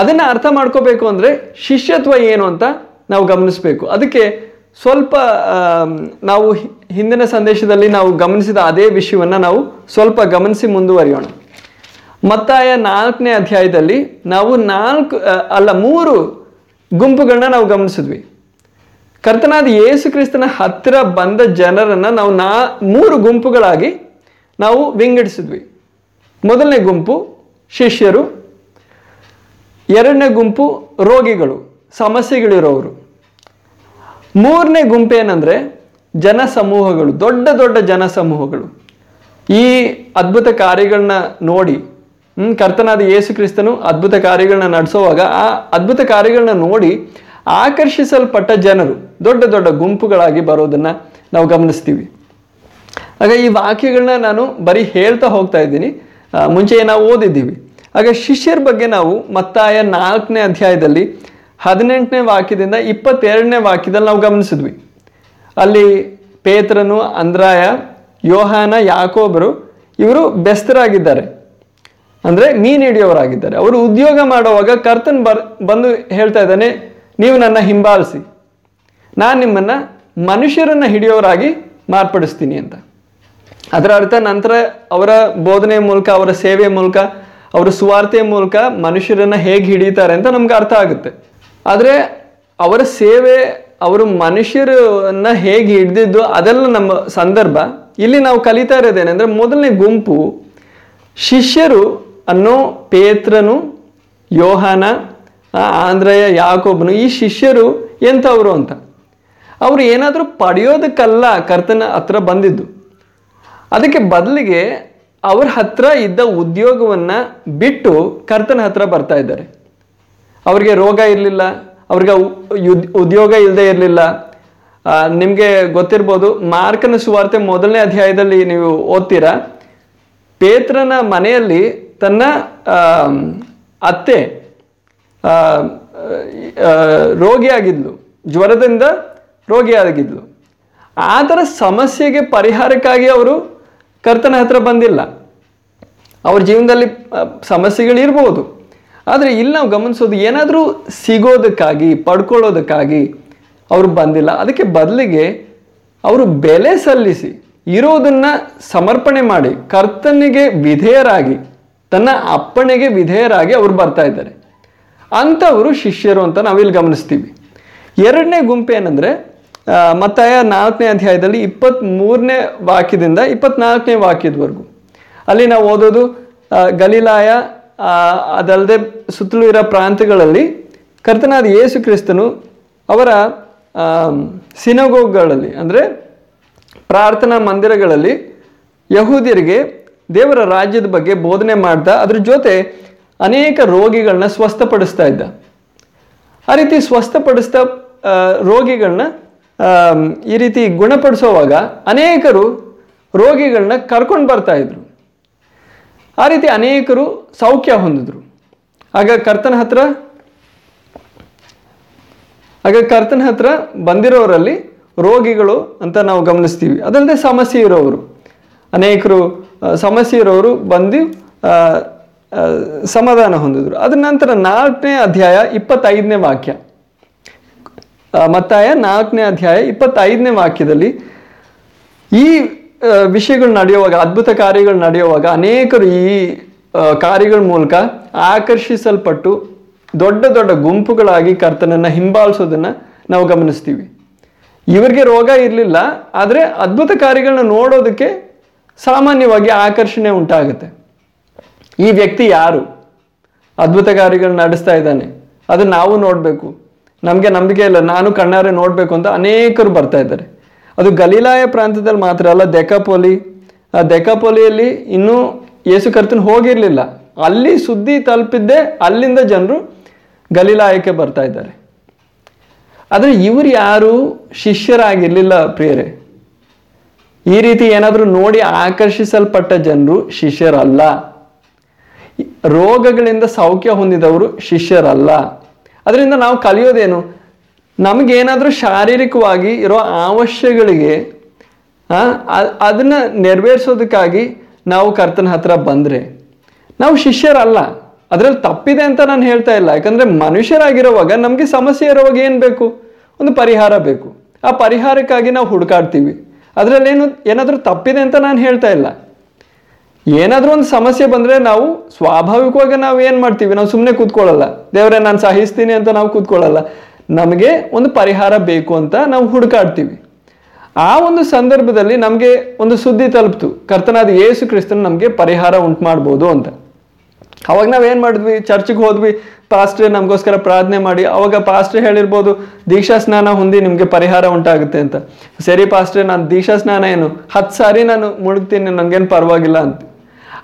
ಅದನ್ನು ಅರ್ಥ ಮಾಡ್ಕೋಬೇಕು ಅಂದರೆ ಶಿಷ್ಯತ್ವ ಏನು ಅಂತ ನಾವು ಗಮನಿಸಬೇಕು. ಅದಕ್ಕೆ ಸ್ವಲ್ಪ ನಾವು ಹಿಂದಿನ ಸಂದೇಶದಲ್ಲಿ ನಾವು ಗಮನಿಸಿದ ಅದೇ ವಿಷಯವನ್ನು ನಾವು ಸ್ವಲ್ಪ ಗಮನಿಸಿ ಮುಂದುವರಿಯೋಣ. ಮತ್ತಾಯ ನಾಲ್ಕನೇ ಅಧ್ಯಾಯದಲ್ಲಿ ನಾವು ನಾಲ್ಕು ಅಲ್ಲ ಮೂರು ಗುಂಪುಗಳನ್ನ ನಾವು ಗಮನಿಸಿದ್ವಿ. ಕರ್ತನಾದ ಯೇಸು ಕ್ರಿಸ್ತನ ಹತ್ತಿರ ಬಂದ ಜನರನ್ನು ನಾವು ನಾ, ಮೂರು ಗುಂಪುಗಳಾಗಿ ನಾವು ವಿಂಗಡಿಸಿದ್ವಿ. ಮೊದಲನೇ ಗುಂಪು ಶಿಷ್ಯರು, ಎರಡನೇ ಗುಂಪು ರೋಗಿಗಳು, ಸಮಸ್ಯೆಗಳಿರೋರು. ಮೂರನೇ ಗುಂಪು ಜನಸಮೂಹಗಳು ಜನ ಸಮೂಹಗಳು ದೊಡ್ಡ ದೊಡ್ಡ ಜನಸಮೂಹಗಳು. ಈ ಅದ್ಭುತ ಕಾರ್ಯಗಳನ್ನ ನೋಡಿ ಕರ್ತನಾದ ಯೇಸು ಕ್ರಿಸ್ತನು ಅದ್ಭುತ ಕಾರ್ಯಗಳನ್ನ ನಡೆಸುವಾಗ ಆ ಅದ್ಭುತ ಕಾರ್ಯಗಳನ್ನ ನೋಡಿ ಆಕರ್ಷಿಸಲ್ಪಟ್ಟ ಜನರು, ದೊಡ್ಡ ದೊಡ್ಡ ಗುಂಪುಗಳಾಗಿ ಬರೋದನ್ನ ನಾವು ಗಮನಿಸ್ತೀವಿ. ಆಗ ಈ ವಾಕ್ಯಗಳನ್ನ ನಾನು ಬರೀ ಹೇಳ್ತಾ ಹೋಗ್ತಾ ಇದ್ದೀನಿ. ಮುಂಚೆ ನಾವು ಓದಿದ್ದೀವಿ. ಆಗ ಶಿಷ್ಯರ ಬಗ್ಗೆ ನಾವು ಮತ್ತಾಯ ನಾಲ್ಕನೇ ಅಧ್ಯಾಯದಲ್ಲಿ ಹದಿನೆಂಟನೇ ವಾಕ್ಯದಿಂದ ಇಪ್ಪತ್ತೆರಡನೇ ವಾಕ್ಯದಲ್ಲಿ ನಾವು ಗಮನಿಸಿದ್ವಿ. ಅಲ್ಲಿ ಪೇತ್ರನು, ಅಂದ್ರಾಯ, ಯೋಹಾನ, ಯಾಕೋಬರು ಇವರು ಬೆಸ್ತರಾಗಿದ್ದಾರೆ. ಅಂದರೆ ಮೀನು ಹಿಡಿಯೋರಾಗಿದ್ದಾರೆ ಅವರು ಉದ್ಯೋಗ ಮಾಡುವಾಗ ಕರ್ತನ್ ಬರ್, ಬಂದು ಹೇಳ್ತಾ ಇದ್ದಾನೆ, ನೀವು ನನ್ನ ಹಿಂಬಾಲಿಸಿ. ನಾನು ನಿಮ್ಮನ್ನು ಮನುಷ್ಯರನ್ನು ಹಿಡಿಯೋರಾಗಿ ಮಾರ್ಪಡಿಸ್ತೀನಿ ಅಂತ. ಅದರ ಅರ್ಥ ನಂತರ ಅವರ ಬೋಧನೆ ಮೂಲಕ, ಅವರ ಸೇವೆ ಮೂಲಕ, ಅವರ ಸುವಾರ್ತೆಯ ಮೂಲಕ ಮನುಷ್ಯರನ್ನ ಹೇಗೆ ಹಿಡಿತಾರೆ ಅಂತ ನಮ್ಗೆ ಅರ್ಥ ಆಗುತ್ತೆ. ಆದರೆ ಅವರ ಸೇವೆ, ಅವರು ಮನುಷ್ಯರನ್ನ ಹೇಗೆ ಹಿಡಿದಿದ್ದು ಅದೆಲ್ಲ ನಮ್ಮ ಸಂದರ್ಭ. ಇಲ್ಲಿ ನಾವು ಕಲಿತಾ ಇರೋದೇನೆಂದ್ರೆ ಮೊದಲನೇ ಗುಂಪು ಶಿಷ್ಯರು ಅನ್ನೋ ಪೇತ್ರನು ಯೋಹಾನ ಆಂಧ್ರಯ ಯಾಕೋಬನು, ಈ ಶಿಷ್ಯರು ಎಂಥವ್ರು ಅಂತ. ಅವರು ಏನಾದರೂ ಪಡೆಯೋದಕ್ಕಲ್ಲ ಕರ್ತನ ಹತ್ರ ಬಂದಿದ್ದು. ಅದಕ್ಕೆ ಬದಲಿಗೆ ಅವ್ರ ಹತ್ರ ಇದ್ದ ಉದ್ಯೋಗವನ್ನು ಬಿಟ್ಟು ಕರ್ತನ ಹತ್ರ ಬರ್ತಾ ಇದ್ದಾರೆ. ಅವ್ರಿಗೆ ರೋಗ ಇರಲಿಲ್ಲ, ಅವ್ರಿಗೆ ಉದ್ಯೋಗ ಇಲ್ಲದೆ ಇರಲಿಲ್ಲ. ನಿಮಗೆ ಗೊತ್ತಿರ್ಬೋದು, ಮಾರ್ಕನ ಸುವಾರ್ತೆ ಮೊದಲನೇ ಅಧ್ಯಾಯದಲ್ಲಿ ನೀವು ಓದ್ತೀರಾ? ಪೇತ್ರನ ಮನೆಯಲ್ಲಿ ತನ್ನ ಅತ್ತೆ ರೋಗಿಯಾಗಿದ್ಲು, ಜ್ವರದಿಂದ ರೋಗಿಯಾಗಿದ್ಲು. ಆ ಥರ ಸಮಸ್ಯೆಗೆ ಪರಿಹಾರಕ್ಕಾಗಿ ಅವರು ಕರ್ತನ ಹತ್ರ ಬಂದಿಲ್ಲ. ಅವ್ರ ಜೀವನದಲ್ಲಿ ಸಮಸ್ಯೆಗಳಿರ್ಬೋದು. ಆದರೆ ಇಲ್ಲಿ ನಾವು ಗಮನಿಸೋದು, ಏನಾದರೂ ಸಿಗೋದಕ್ಕಾಗಿ, ಪಡ್ಕೊಳ್ಳೋದಕ್ಕಾಗಿ ಅವರು ಬಂದಿಲ್ಲ. ಅದಕ್ಕೆ ಬದಲಿಗೆ ಅವರು ಬೆಲೆ ಸಲ್ಲಿಸಿ, ಇರೋದನ್ನು ಸಮರ್ಪಣೆ ಮಾಡಿ, ಕರ್ತನಿಗೆ ವಿಧೇಯರಾಗಿ ತನ್ನ ಅಪ್ಪಣೆಗೆ ವಿಧೇಯರಾಗಿ ಅವರು ಬರ್ತಾ ಇದ್ದಾರೆ. ಅಂಥವರು ಶಿಷ್ಯರು ಅಂತ ನಾವಿಲ್ಲಿ ಗಮನಿಸ್ತೀವಿ. ಎರಡನೇ ಗುಂಪು ಏನಂದರೆ ಮತ್ತಾಯ ನಾಲ್ಕನೇ ಅಧ್ಯಾಯದಲ್ಲಿ ಇಪ್ಪತ್ತ್ಮೂರನೇ ವಾಕ್ಯದಿಂದ ಇಪ್ಪತ್ನಾಲ್ಕನೇ ವಾಕ್ಯದವರೆಗೂ. ಅಲ್ಲಿ ನಾವು ಓದೋದು ಗಲೀಲಾಯ ಅದಲ್ಲದೆ ಸುತ್ತಲೂ ಇರೋ ಪ್ರಾಂತ್ಯಗಳಲ್ಲಿ ಕರ್ತನಾದ ಯೇಸು ಕ್ರಿಸ್ತನು ಅವರ ಸಿನಗೋಗಳಲ್ಲಿ ಅಂದರೆ ಪ್ರಾರ್ಥನಾ ಮಂದಿರಗಳಲ್ಲಿ ಯಹೂದ್ಯರಿಗೆ ದೇವರ ರಾಜ್ಯದ ಬಗ್ಗೆ ಬೋಧನೆ ಮಾಡ್ತಾ ಅದ್ರ ಜೊತೆ ಅನೇಕ ರೋಗಿಗಳನ್ನ ಸ್ವಸ್ಥಪಡಿಸ್ತಾ ಇದ್ದ. ಆ ರೀತಿ ಸ್ವಸ್ಥಪಡಿಸ್ತಾ ರೋಗಿಗಳನ್ನ ಈ ರೀತಿ ಗುಣಪಡಿಸೋವಾಗ ಅನೇಕರು ರೋಗಿಗಳನ್ನ ಕರ್ಕೊಂಡು ಬರ್ತಾ ಇದ್ರು. ಆ ರೀತಿ ಅನೇಕರು ಸೌಖ್ಯ ಹೊಂದಿದ್ರು. ಆಗ ಕರ್ತನ ಹತ್ರ, ಆಗ ಕರ್ತನ ಹತ್ರ ಬಂದಿರೋರಲ್ಲಿ ರೋಗಿಗಳು ಅಂತ ನಾವು ಗಮನಿಸ್ತೀವಿ. ಅದಲ್ಲದೆ ಸಮಸ್ಯೆ ಇರೋರು ಅನೇಕರು ಸಮಸ್ಯೆ ಇರೋರು ಬಂದು ಸಮಾಧಾನ ಹೊಂದಿದ್ರು. ಅದರ ನಂತರ ನಾಲ್ಕನೇ ಅಧ್ಯಾಯ ಇಪ್ಪತ್ತೈದನೇ ವಾಕ್ಯ. ಮತ್ತಾಯ ನಾಲ್ಕನೇ ಅಧ್ಯಾಯ ಇಪ್ಪತ್ತೈದನೇ ವಾಕ್ಯದಲ್ಲಿ ಈ ವಿಷಯಗಳು ನಡೆಯುವಾಗ, ಅದ್ಭುತ ಕಾರ್ಯಗಳು ನಡೆಯುವಾಗ ಅನೇಕರು ಈ ಕಾರ್ಯಗಳ ಮೂಲಕ ಆಕರ್ಷಿಸಲ್ಪಟ್ಟು ದೊಡ್ಡ ದೊಡ್ಡ ಗುಂಪುಗಳಾಗಿ ಕರ್ತನನ್ನ ಹಿಂಬಾಲಿಸೋದನ್ನ ನಾವು ಗಮನಿಸ್ತೀವಿ. ಇವರಿಗೆ ರೋಗ ಇರಲಿಲ್ಲ, ಆದರೆ ಅದ್ಭುತ ಕಾರ್ಯಗಳನ್ನ ನೋಡೋದಕ್ಕೆ ಸಾಮಾನ್ಯವಾಗಿ ಆಕರ್ಷಣೆ ಉಂಟಾಗುತ್ತೆ. ಈ ವ್ಯಕ್ತಿ ಯಾರು? ಅದ್ಭುತ ಕಾರ್ಯಗಳನ್ನ ನಡೆಸ್ತಾ ಇದ್ದಾನೆ. ಅದು ನಾವು ನೋಡಬೇಕು. ನಮಗೆ ನಂಬಿಕೆ ಇಲ್ಲ. ನಾನು ಕಣ್ಣಾರೆ ನೋಡಬೇಕು ಅಂತ ಅನೇಕರು ಬರ್ತಾ ಇದ್ದಾರೆ. ಅದು ಗಲೀಲಾಯ ಪ್ರಾಂತ್ಯದಲ್ಲಿ ಮಾತ್ರ ಅಲ್ಲ, ದೆಕಾಪೋಲಿ. ಆ ದೆಕಾಪೋಲಿಯಲ್ಲಿ ಇನ್ನೂ ಯೇಸು ಕರ್ತನ್ ಹೋಗಿರಲಿಲ್ಲ. ಅಲ್ಲಿ ಸುದ್ದಿ ತಲುಪಿದ್ದೇ ಅಲ್ಲಿಂದ ಜನರು ಗಲೀಲಾಯಕ್ಕೆ ಬರ್ತಾ ಇದ್ದಾರೆ. ಆದರೆ ಇವರು ಯಾರು? ಶಿಷ್ಯರಾಗಿರಲಿಲ್ಲ ಪ್ರಿಯರೇ. ಈ ರೀತಿ ಏನಾದರೂ ನೋಡಿ ಆಕರ್ಷಿಸಲ್ಪಟ್ಟ ಜನರು ಶಿಷ್ಯರಲ್ಲ. ರೋಗಗಳಿಂದ ಸೌಖ್ಯ ಹೊಂದಿದವರು ಶಿಷ್ಯರಲ್ಲ. ಅದರಿಂದ ನಾವು ಕಲಿಯೋದೇನು? ನಮಗೇನಾದರೂ ಶಾರೀರಿಕವಾಗಿ ಇರೋ ಅವಶ್ಯಗಳಿಗೆ ಅದನ್ನು ನೆರವೇರಿಸೋದಕ್ಕಾಗಿ ನಾವು ಕರ್ತನ ಹತ್ರ ಬಂದರೆ, ನಾವು ಶಿಷ್ಯರಲ್ಲ. ಅದರಲ್ಲಿ ತಪ್ಪಿದೆ ಅಂತ ನಾನು ಹೇಳ್ತಾ ಇಲ್ಲ. ಯಾಕಂದರೆ ಮನುಷ್ಯರಾಗಿರುವಾಗ ನಮಗೆ ಸಮಸ್ಯೆ ಇರುವಾಗ ಏನು ಬೇಕು? ಒಂದು ಪರಿಹಾರ ಬೇಕು. ಆ ಪರಿಹಾರಕ್ಕಾಗಿ ನಾವು ಹುಡುಕಾಡ್ತೀವಿ. ಅದರಲ್ಲೇನು ಏನಾದರೂ ತಪ್ಪಿದೆ ಅಂತ ನಾನು ಹೇಳ್ತಾ ಇಲ್ಲ. ಏನಾದರೂ ಒಂದು ಸಮಸ್ಯೆ ಬಂದರೆ ನಾವು ಸ್ವಾಭಾವಿಕವಾಗಿ ನಾವು ಏನು ಮಾಡ್ತೀವಿ? ನಾವು ಸುಮ್ಮನೆ ಕೂತ್ಕೊಳ್ಳಲ್ಲ. ದೇವರೇ, ನಾನು ಸಹಿಸ್ತೀನಿ ಅಂತ ನಾವು ಕೂತ್ಕೊಳ್ಳಲ್ಲ. ನಮಗೆ ಒಂದು ಪರಿಹಾರ ಬೇಕು ಅಂತ ನಾವು ಹುಡುಕಾಡ್ತೀವಿ. ಆ ಒಂದು ಸಂದರ್ಭದಲ್ಲಿ ನಮಗೆ ಒಂದು ಸುದ್ದಿ ತಲುಪ್ತು. ಕರ್ತನಾದ ಯೇಸು ಕ್ರಿಸ್ತನ ನಮಗೆ ಪರಿಹಾರ ಉಂಟು ಮಾಡ್ಬೋದು ಅಂತ. ಅವಾಗ ನಾವೇನು ಮಾಡಿದ್ವಿ? ಚರ್ಚಿಗೆ ಹೋದ್ವಿ. ಪಾಸ್ಟ್ರೆ ನಮಗೋಸ್ಕರ ಪ್ರಾರ್ಥನೆ ಮಾಡಿ. ಅವಾಗ ಪಾಸ್ಟ್ರೆ ಹೇಳಿರ್ಬೋದು, ದೀಕ್ಷಾ ಸ್ನಾನ ಹೊಂದಿ ನಿಮಗೆ ಪರಿಹಾರ ಉಂಟಾಗುತ್ತೆ ಅಂತ. ಸರಿ ಪಾಸ್ಟ್ರೆ, ನಾನು ದೀಕ್ಷಾ ಸ್ನಾನ ಏನು? ಹತ್ತು ಸಾರಿ ನಾನು ಮುಳುಗ್ತೀನಿ ನನಗೇನು ಪರವಾಗಿಲ್ಲ ಅಂತ.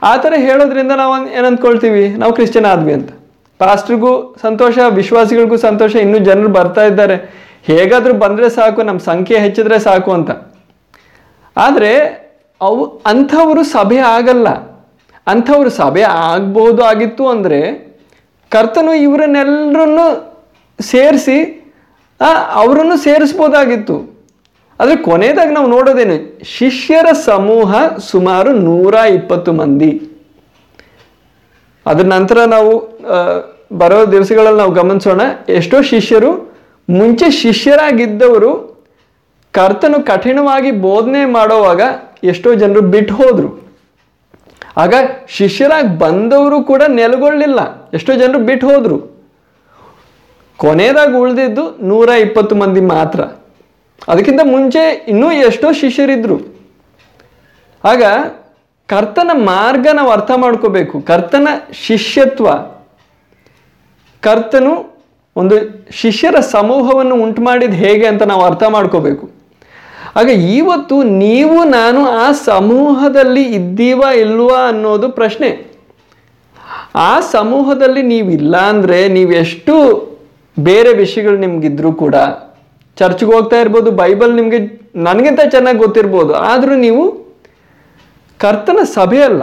ಆ ಥರ ಹೇಳೋದ್ರಿಂದ ನಾವು ಏನು ಅಂದ್ಕೊಳ್ತೀವಿ? ನಾವು ಕ್ರಿಶ್ಚಿಯನ್ ಆದ್ವಿ ಅಂತ. ಪಾಸ್ಟ್ರಿಗೂ ಸಂತೋಷ, ವಿಶ್ವಾಸಿಗಳಿಗೂ ಸಂತೋಷ. ಇನ್ನೂ ಜನರು ಬರ್ತಾ ಇದ್ದಾರೆ. ಹೇಗಾದರೂ ಬಂದರೆ ಸಾಕು ನಮ್ಮ ಸಂಖ್ಯೆ ಹೆಚ್ಚಿದ್ರೆ ಸಾಕು ಅಂತ. ಆದರೆ ಅವು ಅಂಥವರು ಸಭೆ ಆಗಲ್ಲ. ಅಂಥವ್ರು ಸಭೆ ಆಗ್ಬೋದು ಆಗಿತ್ತು ಅಂದರೆ ಕರ್ತನು ಇವರನ್ನೆಲ್ಲರನ್ನು ಸೇರಿಸಿ ಅವರನ್ನು ಸೇರಿಸ್ಬೋದಾಗಿತ್ತು. ಆದರೆ ಕೊನೆಯದಾಗಿ ನಾವು ನೋಡೋದೇನು? ಶಿಷ್ಯರ ಸಮೂಹ ಸುಮಾರು ನೂರ ಇಪ್ಪತ್ತು ಮಂದಿ. ಅದರ ನಂತರ ನಾವು ಬರೋ ದಿವಸಗಳಲ್ಲಿ ನಾವು ಗಮನಿಸೋಣ. ಎಷ್ಟೋ ಶಿಷ್ಯರು, ಮುಂಚೆ ಶಿಷ್ಯರಾಗಿದ್ದವರು ಕರ್ತನು ಕಠಿಣವಾಗಿ ಬೋಧನೆ ಮಾಡೋವಾಗ ಎಷ್ಟೋ ಜನರು ಬಿಟ್ಟು ಹೋದ್ರು ಆಗ ಶಿಷ್ಯರಾಗಿ ಬಂದವರು ಕೂಡ ನೆಲೆಗೊಳ್ಳಲಿಲ್ಲ ಎಷ್ಟೋ ಜನರು ಬಿಟ್ಟು ಹೋದ್ರು. ಕೊನೆಯದಾಗಿ ಉಳಿದಿದ್ದು ನೂರ ಇಪ್ಪತ್ತು ಮಂದಿ ಮಾತ್ರ. ಅದಕ್ಕಿಂತ ಮುಂಚೆ ಇನ್ನೂ ಎಷ್ಟೋ ಶಿಷ್ಯರಿದ್ರು. ಆಗ ಕರ್ತನ ಮಾರ್ಗ ನಾವು ಅರ್ಥ ಮಾಡ್ಕೋಬೇಕು. ಕರ್ತನ ಶಿಷ್ಯತ್ವ. ಕರ್ತನು ಒಂದು ಶಿಷ್ಯರ ಸಮೂಹವನ್ನು ಉಂಟು ಮಾಡಿದ ಹೇಗೆ ಅಂತ ನಾವು ಅರ್ಥ ಮಾಡ್ಕೋಬೇಕು. ಆಗ ಇವತ್ತು ನೀವು ನಾನು ಆ ಸಮೂಹದಲ್ಲಿ ಇದ್ದೀವಾ ಇಲ್ವಾ ಅನ್ನೋದು ಪ್ರಶ್ನೆ. ಆ ಸಮೂಹದಲ್ಲಿ ನೀವಿಲ್ಲ ಅಂದರೆ ನೀವೆಷ್ಟು ಬೇರೆ ವಿಷಯಗಳು ನಿಮಗಿದ್ರೂ ಕೂಡ ಚರ್ಚ್ಗೆ ಹೋಗ್ತಾ ಇರ್ಬೋದು, ಬೈಬಲ್ ನಿಮಗೆ ನನಗಿಂತ ಚೆನ್ನಾಗಿ ಗೊತ್ತಿರ್ಬೋದು, ಆದರೂ ನೀವು ಕರ್ತನ ಸಭೆ ಅಲ್ಲ.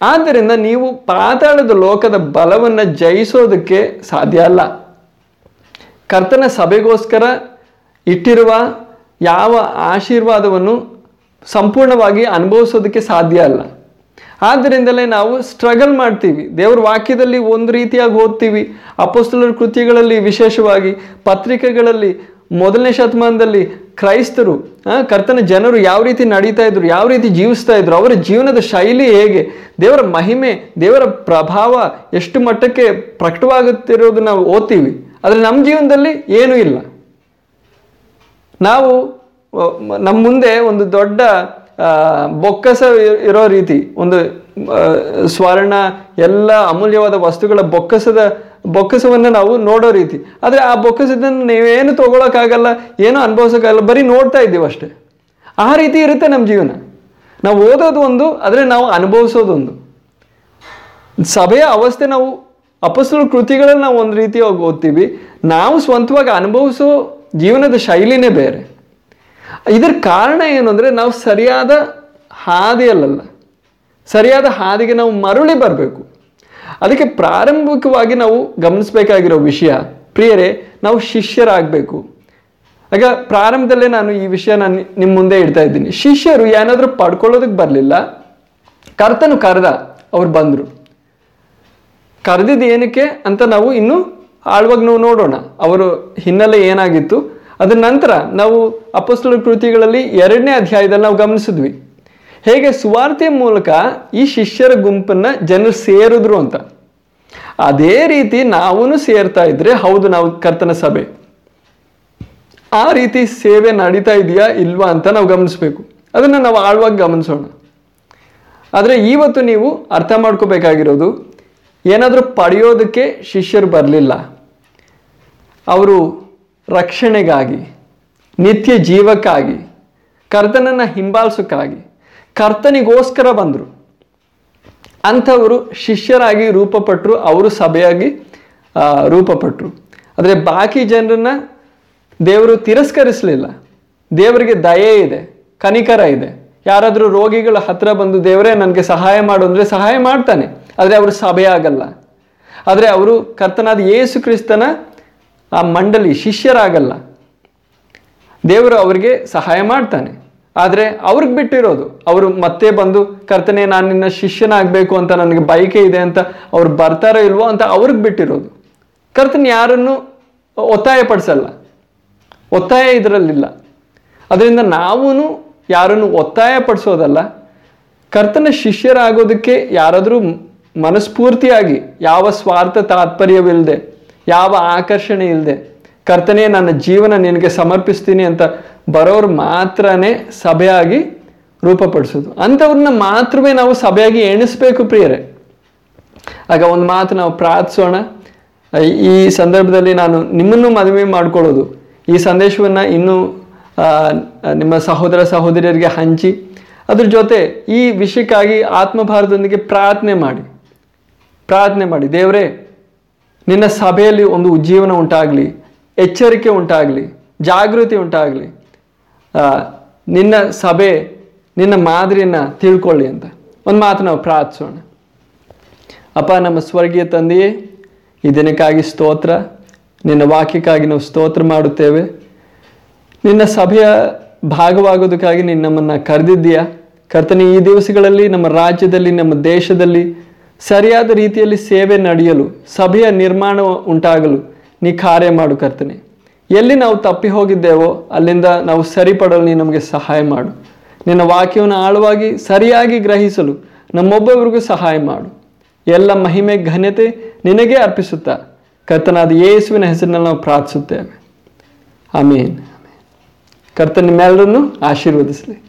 ಆದ್ದರಿಂದ ನೀವು ಪಾತಾಳದ ಲೋಕದ ಬಲವನ್ನು ಜಯಿಸೋದಕ್ಕೆ ಸಾಧ್ಯ ಅಲ್ಲ. ಕರ್ತನ ಸಭೆಗೋಸ್ಕರ ಇಟ್ಟಿರುವ ಯಾವ ಆಶೀರ್ವಾದವನ್ನು ಸಂಪೂರ್ಣವಾಗಿ ಅನುಭವಿಸೋದಕ್ಕೆ ಸಾಧ್ಯ ಅಲ್ಲ. ಆದ್ದರಿಂದಲೇ ನಾವು ಸ್ಟ್ರಗಲ್ ಮಾಡ್ತೀವಿ. ದೇವ್ರ ವಾಕ್ಯದಲ್ಲಿ ಒಂದು ರೀತಿಯಾಗಿ ಓದ್ತೀವಿ. ಅಪೋಸ್ತಲರ ಕೃತಿಗಳಲ್ಲಿ ವಿಶೇಷವಾಗಿ ಪತ್ರಿಕೆಗಳಲ್ಲಿ ಮೊದಲನೇ ಶತಮಾನದಲ್ಲಿ ಕ್ರೈಸ್ತರು ಕರ್ತನ ಜನರು ಯಾವ ರೀತಿ ನಡೀತಾ ಇದ್ರು, ಯಾವ ರೀತಿ ಜೀವಿಸ್ತಾ ಇದ್ರು, ಅವರ ಜೀವನದ ಶೈಲಿ ಹೇಗೆ, ದೇವರ ಮಹಿಮೆ, ದೇವರ ಪ್ರಭಾವ ಎಷ್ಟು ಮಟ್ಟಕ್ಕೆ ಪ್ರಕಟವಾಗುತ್ತಿರೋದು ನಾವು ಓದ್ತೀವಿ. ಆದರೆ ನಮ್ಮ ಜೀವನದಲ್ಲಿ ಏನೂ ಇಲ್ಲ. ನಾವು ನಮ್ಮ ಮುಂದೆ ಒಂದು ದೊಡ್ಡ ಬೊಕ್ಕಸ ಇರೋ ರೀತಿ, ಒಂದು ಸ್ವರ್ಣ, ಎಲ್ಲ ಅಮೂಲ್ಯವಾದ ವಸ್ತುಗಳ ಬೊಕ್ಕಸದ, ಬೊಕ್ಕಸವನ್ನು ನಾವು ನೋಡೋ ರೀತಿ. ಆದರೆ ಆ ಬೊಕ್ಕಸದನ್ನು ನೀವೇನು ತೊಗೊಳಕ್ಕಾಗಲ್ಲ, ಏನೂ ಅನುಭವಿಸೋಕ್ಕಾಗಲ್ಲ, ಬರೀ ನೋಡ್ತಾ ಇದ್ದೀವಿ ಅಷ್ಟೇ. ಆ ರೀತಿ ಇರುತ್ತೆ ನಮ್ಮ ಜೀವನ. ನಾವು ಓದೋದು ಒಂದು, ಆದರೆ ನಾವು ಅನುಭವಿಸೋದೊಂದು ಸಭೆಯ ಅವಸ್ಥೆ ನಾವು, ಅಪಸ್ತಲ ಕೃತಿಗಳನ್ನು ನಾವು ಒಂದು ರೀತಿಯಾಗಿ ಓದ್ತೀವಿ. ನಾವು ಸ್ವಂತವಾಗಿ ಅನುಭವಿಸೋ ಜೀವನದ ಶೈಲಿನೇ ಬೇರೆ. ಇದರ ಕಾರಣ ಏನು ಅಂದರೆ ನಾವು ಸರಿಯಾದ ಹಾದಿಯಲ್ಲ ಸರಿಯಾದ ಹಾದಿಗೆ ನಾವು ಮರಳಿ ಬರಬೇಕು. ಅದಕ್ಕೆ ಪ್ರಾರಂಭಿಕವಾಗಿ ನಾವು ಗಮನಿಸಬೇಕಾಗಿರೋ ವಿಷಯ, ಪ್ರಿಯರೇ, ನಾವು ಶಿಷ್ಯರಾಗಬೇಕು. ಆಗ ಪ್ರಾರಂಭದಲ್ಲೇ ನಾನು ಈ ವಿಷಯ ನಾನು ನಿಮ್ಮ ಮುಂದೆ ಇಡ್ತಾ ಇದ್ದೀನಿ. ಶಿಷ್ಯರು ಏನಾದರೂ ಪಡ್ಕೊಳ್ಳೋದಕ್ಕೆ ಬರಲಿಲ್ಲ. ಕರ್ತನು ಕರೆದ, ಅವ್ರು ಬಂದರು. ಕರೆದಿದ್ದು ಏನಕ್ಕೆ ಅಂತ ನಾವು ಇನ್ನೂ ಆಳ್ವಾಗಿ ನಾವು ನೋಡೋಣ. ಅವರು ಹಿನ್ನೆಲೆ ಏನಾಗಿತ್ತು? ಅದರ ನಂತರ ನಾವು ಅಪಸ್ತುಲ ಕೃತಿಗಳಲ್ಲಿ ಎರಡನೇ ಅಧ್ಯಾಯದಲ್ಲಿ ನಾವು ಗಮನಿಸಿದ್ವಿ. ಹೇಗೆ ಸುವಾರ್ತೆಯ ಮೂಲಕ ಈ ಶಿಷ್ಯರ ಗುಂಪನ್ನು ಜನರು ಸೇರಿದ್ರು ಅಂತ. ಅದೇ ರೀತಿ ನಾವೂ ಸೇರ್ತಾ ಇದ್ರೆ ಹೌದು, ನಾವು ಕರ್ತನ ಸಭೆ. ಆ ರೀತಿ ಸೇವೆ ನಡೀತಾ ಇದೆಯಾ ಇಲ್ವಾ ಅಂತ ನಾವು ಗಮನಿಸಬೇಕು. ಅದನ್ನು ನಾವು ಆಳವಾಗಿ ಗಮನಿಸೋಣ. ಆದರೆ ಇವತ್ತು ನೀವು ಅರ್ಥ ಮಾಡ್ಕೋಬೇಕಾಗಿರೋದು, ಏನಾದರೂ ಪಡೆಯೋದಕ್ಕೆ ಶಿಷ್ಯರು ಬರಲಿಲ್ಲ. ಅವರು ರಕ್ಷಣೆಗಾಗಿ, ನಿತ್ಯ ಜೀವಕ್ಕಾಗಿ, ಕರ್ತನನ್ನು ಹಿಂಬಾಲಿಸೋಕ್ಕಾಗಿ, ಕರ್ತನಿಗೋಸ್ಕರ ಬಂದರು. ಅಂಥವರು ಶಿಷ್ಯರಾಗಿ ರೂಪಪಟ್ಟರು ಅವರು ಸಭೆಯಾಗಿ ರೂಪಪಟ್ಟರು ಆದರೆ ಬಾಕಿ ಜನರನ್ನ ದೇವರು ತಿರಸ್ಕರಿಸಲಿಲ್ಲ. ದೇವರಿಗೆ ದಯೆ ಇದೆ, ಕನಿಕರ ಇದೆ. ಯಾರಾದರೂ ರೋಗಿಗಳ ಹತ್ರ ಬಂದು ದೇವರೇ ನನಗೆ ಸಹಾಯ ಮಾಡು ಅಂದರೆ ಸಹಾಯ ಮಾಡ್ತಾನೆ. ಆದರೆ ಅವರು ಸಭೆಯಾಗಲ್ಲ. ಆದರೆ ಅವರು ಕರ್ತನಾದ ಯೇಸು ಕ್ರಿಸ್ತನ ಆ ಮಂಡಲಿ ಶಿಷ್ಯರಾಗಲ್ಲ. ದೇವರು ಅವರಿಗೆ ಸಹಾಯ ಮಾಡ್ತಾನೆ. ಆದರೆ ಅವ್ರಿಗೆ ಬಿಟ್ಟಿರೋದು, ಅವರು ಮತ್ತೆ ಬಂದು, ಕರ್ತನೆ, ನಾನು ನಿನ್ನ ಶಿಷ್ಯನಾಗಬೇಕು ಅಂತ ನನಗೆ ಬಯಕೆ ಇದೆ ಅಂತ ಅವ್ರು ಬರ್ತಾರೋ ಇಲ್ವೋ ಅಂತ ಅವ್ರಿಗೆ ಬಿಟ್ಟಿರೋದು. ಕರ್ತನ ಯಾರನ್ನು ಒತ್ತಾಯ ಪಡಿಸಲ್ಲ ಒತ್ತಾಯ ಇದರಲ್ಲಿಲ್ಲ. ಅದರಿಂದ ನಾವೂ ಯಾರನ್ನು ಒತ್ತಾಯ ಪಡಿಸೋದಲ್ಲ ಕರ್ತನ ಶಿಷ್ಯರಾಗೋದಕ್ಕೆ ಯಾರಾದರೂ ಮನಸ್ಫೂರ್ತಿಯಾಗಿ ಯಾವ ಸ್ವಾರ್ಥ ತಾತ್ಪರ್ಯವಿಲ್ಲದೆ ಯಾವ ಆಕರ್ಷಣೆ ಇಲ್ಲದೆ ಕರ್ತನೇ, ನನ್ನ ಜೀವನ ನಿನಗೆ ಸಮರ್ಪಿಸ್ತೀನಿ ಅಂತ ಬರೋರು ಮಾತ್ರನೇ ಸಭೆಯಾಗಿ ರೂಪಪಡಿಸೋದು. ಅಂಥವ್ರನ್ನ ಮಾತ್ರವೇ ನಾವು ಸಭೆಯಾಗಿ ಎಣಿಸ್ಬೇಕು ಪ್ರಿಯರೇ. ಆಗ ಒಂದು ಮಾತು ನಾವು ಪ್ರಾರ್ಥಿಸೋಣ. ಈ ಸಂದರ್ಭದಲ್ಲಿ ನಾನು ನಿಮ್ಮನ್ನು ಮದುವೆ ಮಾಡ್ಕೊಳ್ಳೋದು. ಈ ಸಂದೇಶವನ್ನು ಇನ್ನೂ ನಿಮ್ಮ ಸಹೋದರ ಸಹೋದರಿಯರಿಗೆ ಹಂಚಿ, ಅದ್ರ ಜೊತೆ ಈ ವಿಷಯಕ್ಕಾಗಿ ಆತ್ಮಭಾರದೊಂದಿಗೆ ಪ್ರಾರ್ಥನೆ ಮಾಡಿ. ಪ್ರಾರ್ಥನೆ ಮಾಡಿ, ದೇವರೇ ನಿನ್ನ ಸಭೆಯಲ್ಲಿ ಒಂದು ಉಜ್ಜೀವನ ಉಂಟಾಗಲಿ, ಎಚ್ಚರಿಕೆ ಉಂಟಾಗಲಿ, ಜಾಗೃತಿ ಉಂಟಾಗಲಿ. ನಿನ್ನ ಸಭೆ, ನಿನ್ನ ಮಾದರಿಯನ್ನು ತಿಳ್ಕೊಳ್ಳಿ ಅಂತ. ಒಂದು ಮಾತು ನಾವು ಪ್ರಾರ್ಥಿಸೋಣ. ಅಪ್ಪ, ನಮ್ಮ ಸ್ವರ್ಗೀಯ ತಂದೆಯೇ, ಈ ದಿನಕ್ಕಾಗಿ ಸ್ತೋತ್ರ. ನಿನ್ನ ವಾಕ್ಯಕ್ಕಾಗಿ ನಾವು ಸ್ತೋತ್ರ ಮಾಡುತ್ತೇವೆ. ನಿನ್ನ ಸಭೆಯ ಭಾಗವಾಗೋದಕ್ಕಾಗಿ ನೀನು ನಮ್ಮನ್ನು ಕರೆದಿದ್ದೀಯಾ? ಕರ್ತನೆ, ಈ ದಿವಸಗಳಲ್ಲಿ ನಮ್ಮ ರಾಜ್ಯದಲ್ಲಿ, ನಮ್ಮ ದೇಶದಲ್ಲಿ ಸರಿಯಾದ ರೀತಿಯಲ್ಲಿ ಸೇವೆ ನಡೆಯಲು, ಸಭೆಯ ನಿರ್ಮಾಣ ಉಂಟಾಗಲು ನೀ ಕಾರ್ಯ ಮಾಡು ಕರ್ತನೆ. ಎಲ್ಲಿ ನಾವು ತಪ್ಪಿ ಹೋಗಿದ್ದೇವೋ, ಅಲ್ಲಿಂದ ನಾವು ಸರಿಪಡಲು ನೀ ನಮಗೆ ಸಹಾಯ ಮಾಡು. ನಿನ್ನ ವಾಕ್ಯವನ್ನು ಆಳವಾಗಿ, ಸರಿಯಾಗಿ ಗ್ರಹಿಸಲು ನಮ್ಮೊಬ್ಬೊಬ್ಬರಿಗೂ ಸಹಾಯ ಮಾಡು. ಎಲ್ಲ ಮಹಿಮೆ, ಘನತೆ ನಿನಗೆ ಅರ್ಪಿಸುತ್ತಾ ಕರ್ತನಾದ ಯೇಸುವಿನ ಹೆಸರಿನಲ್ಲಿ ನಾವು ಪ್ರಾರ್ಥಿಸುತ್ತೇವೆ. ಆಮೇನ್. ಕರ್ತನ ನಿಮ್ಮೆಲ್ಲರನ್ನು ಆಶೀರ್ವದಿಸಲಿ.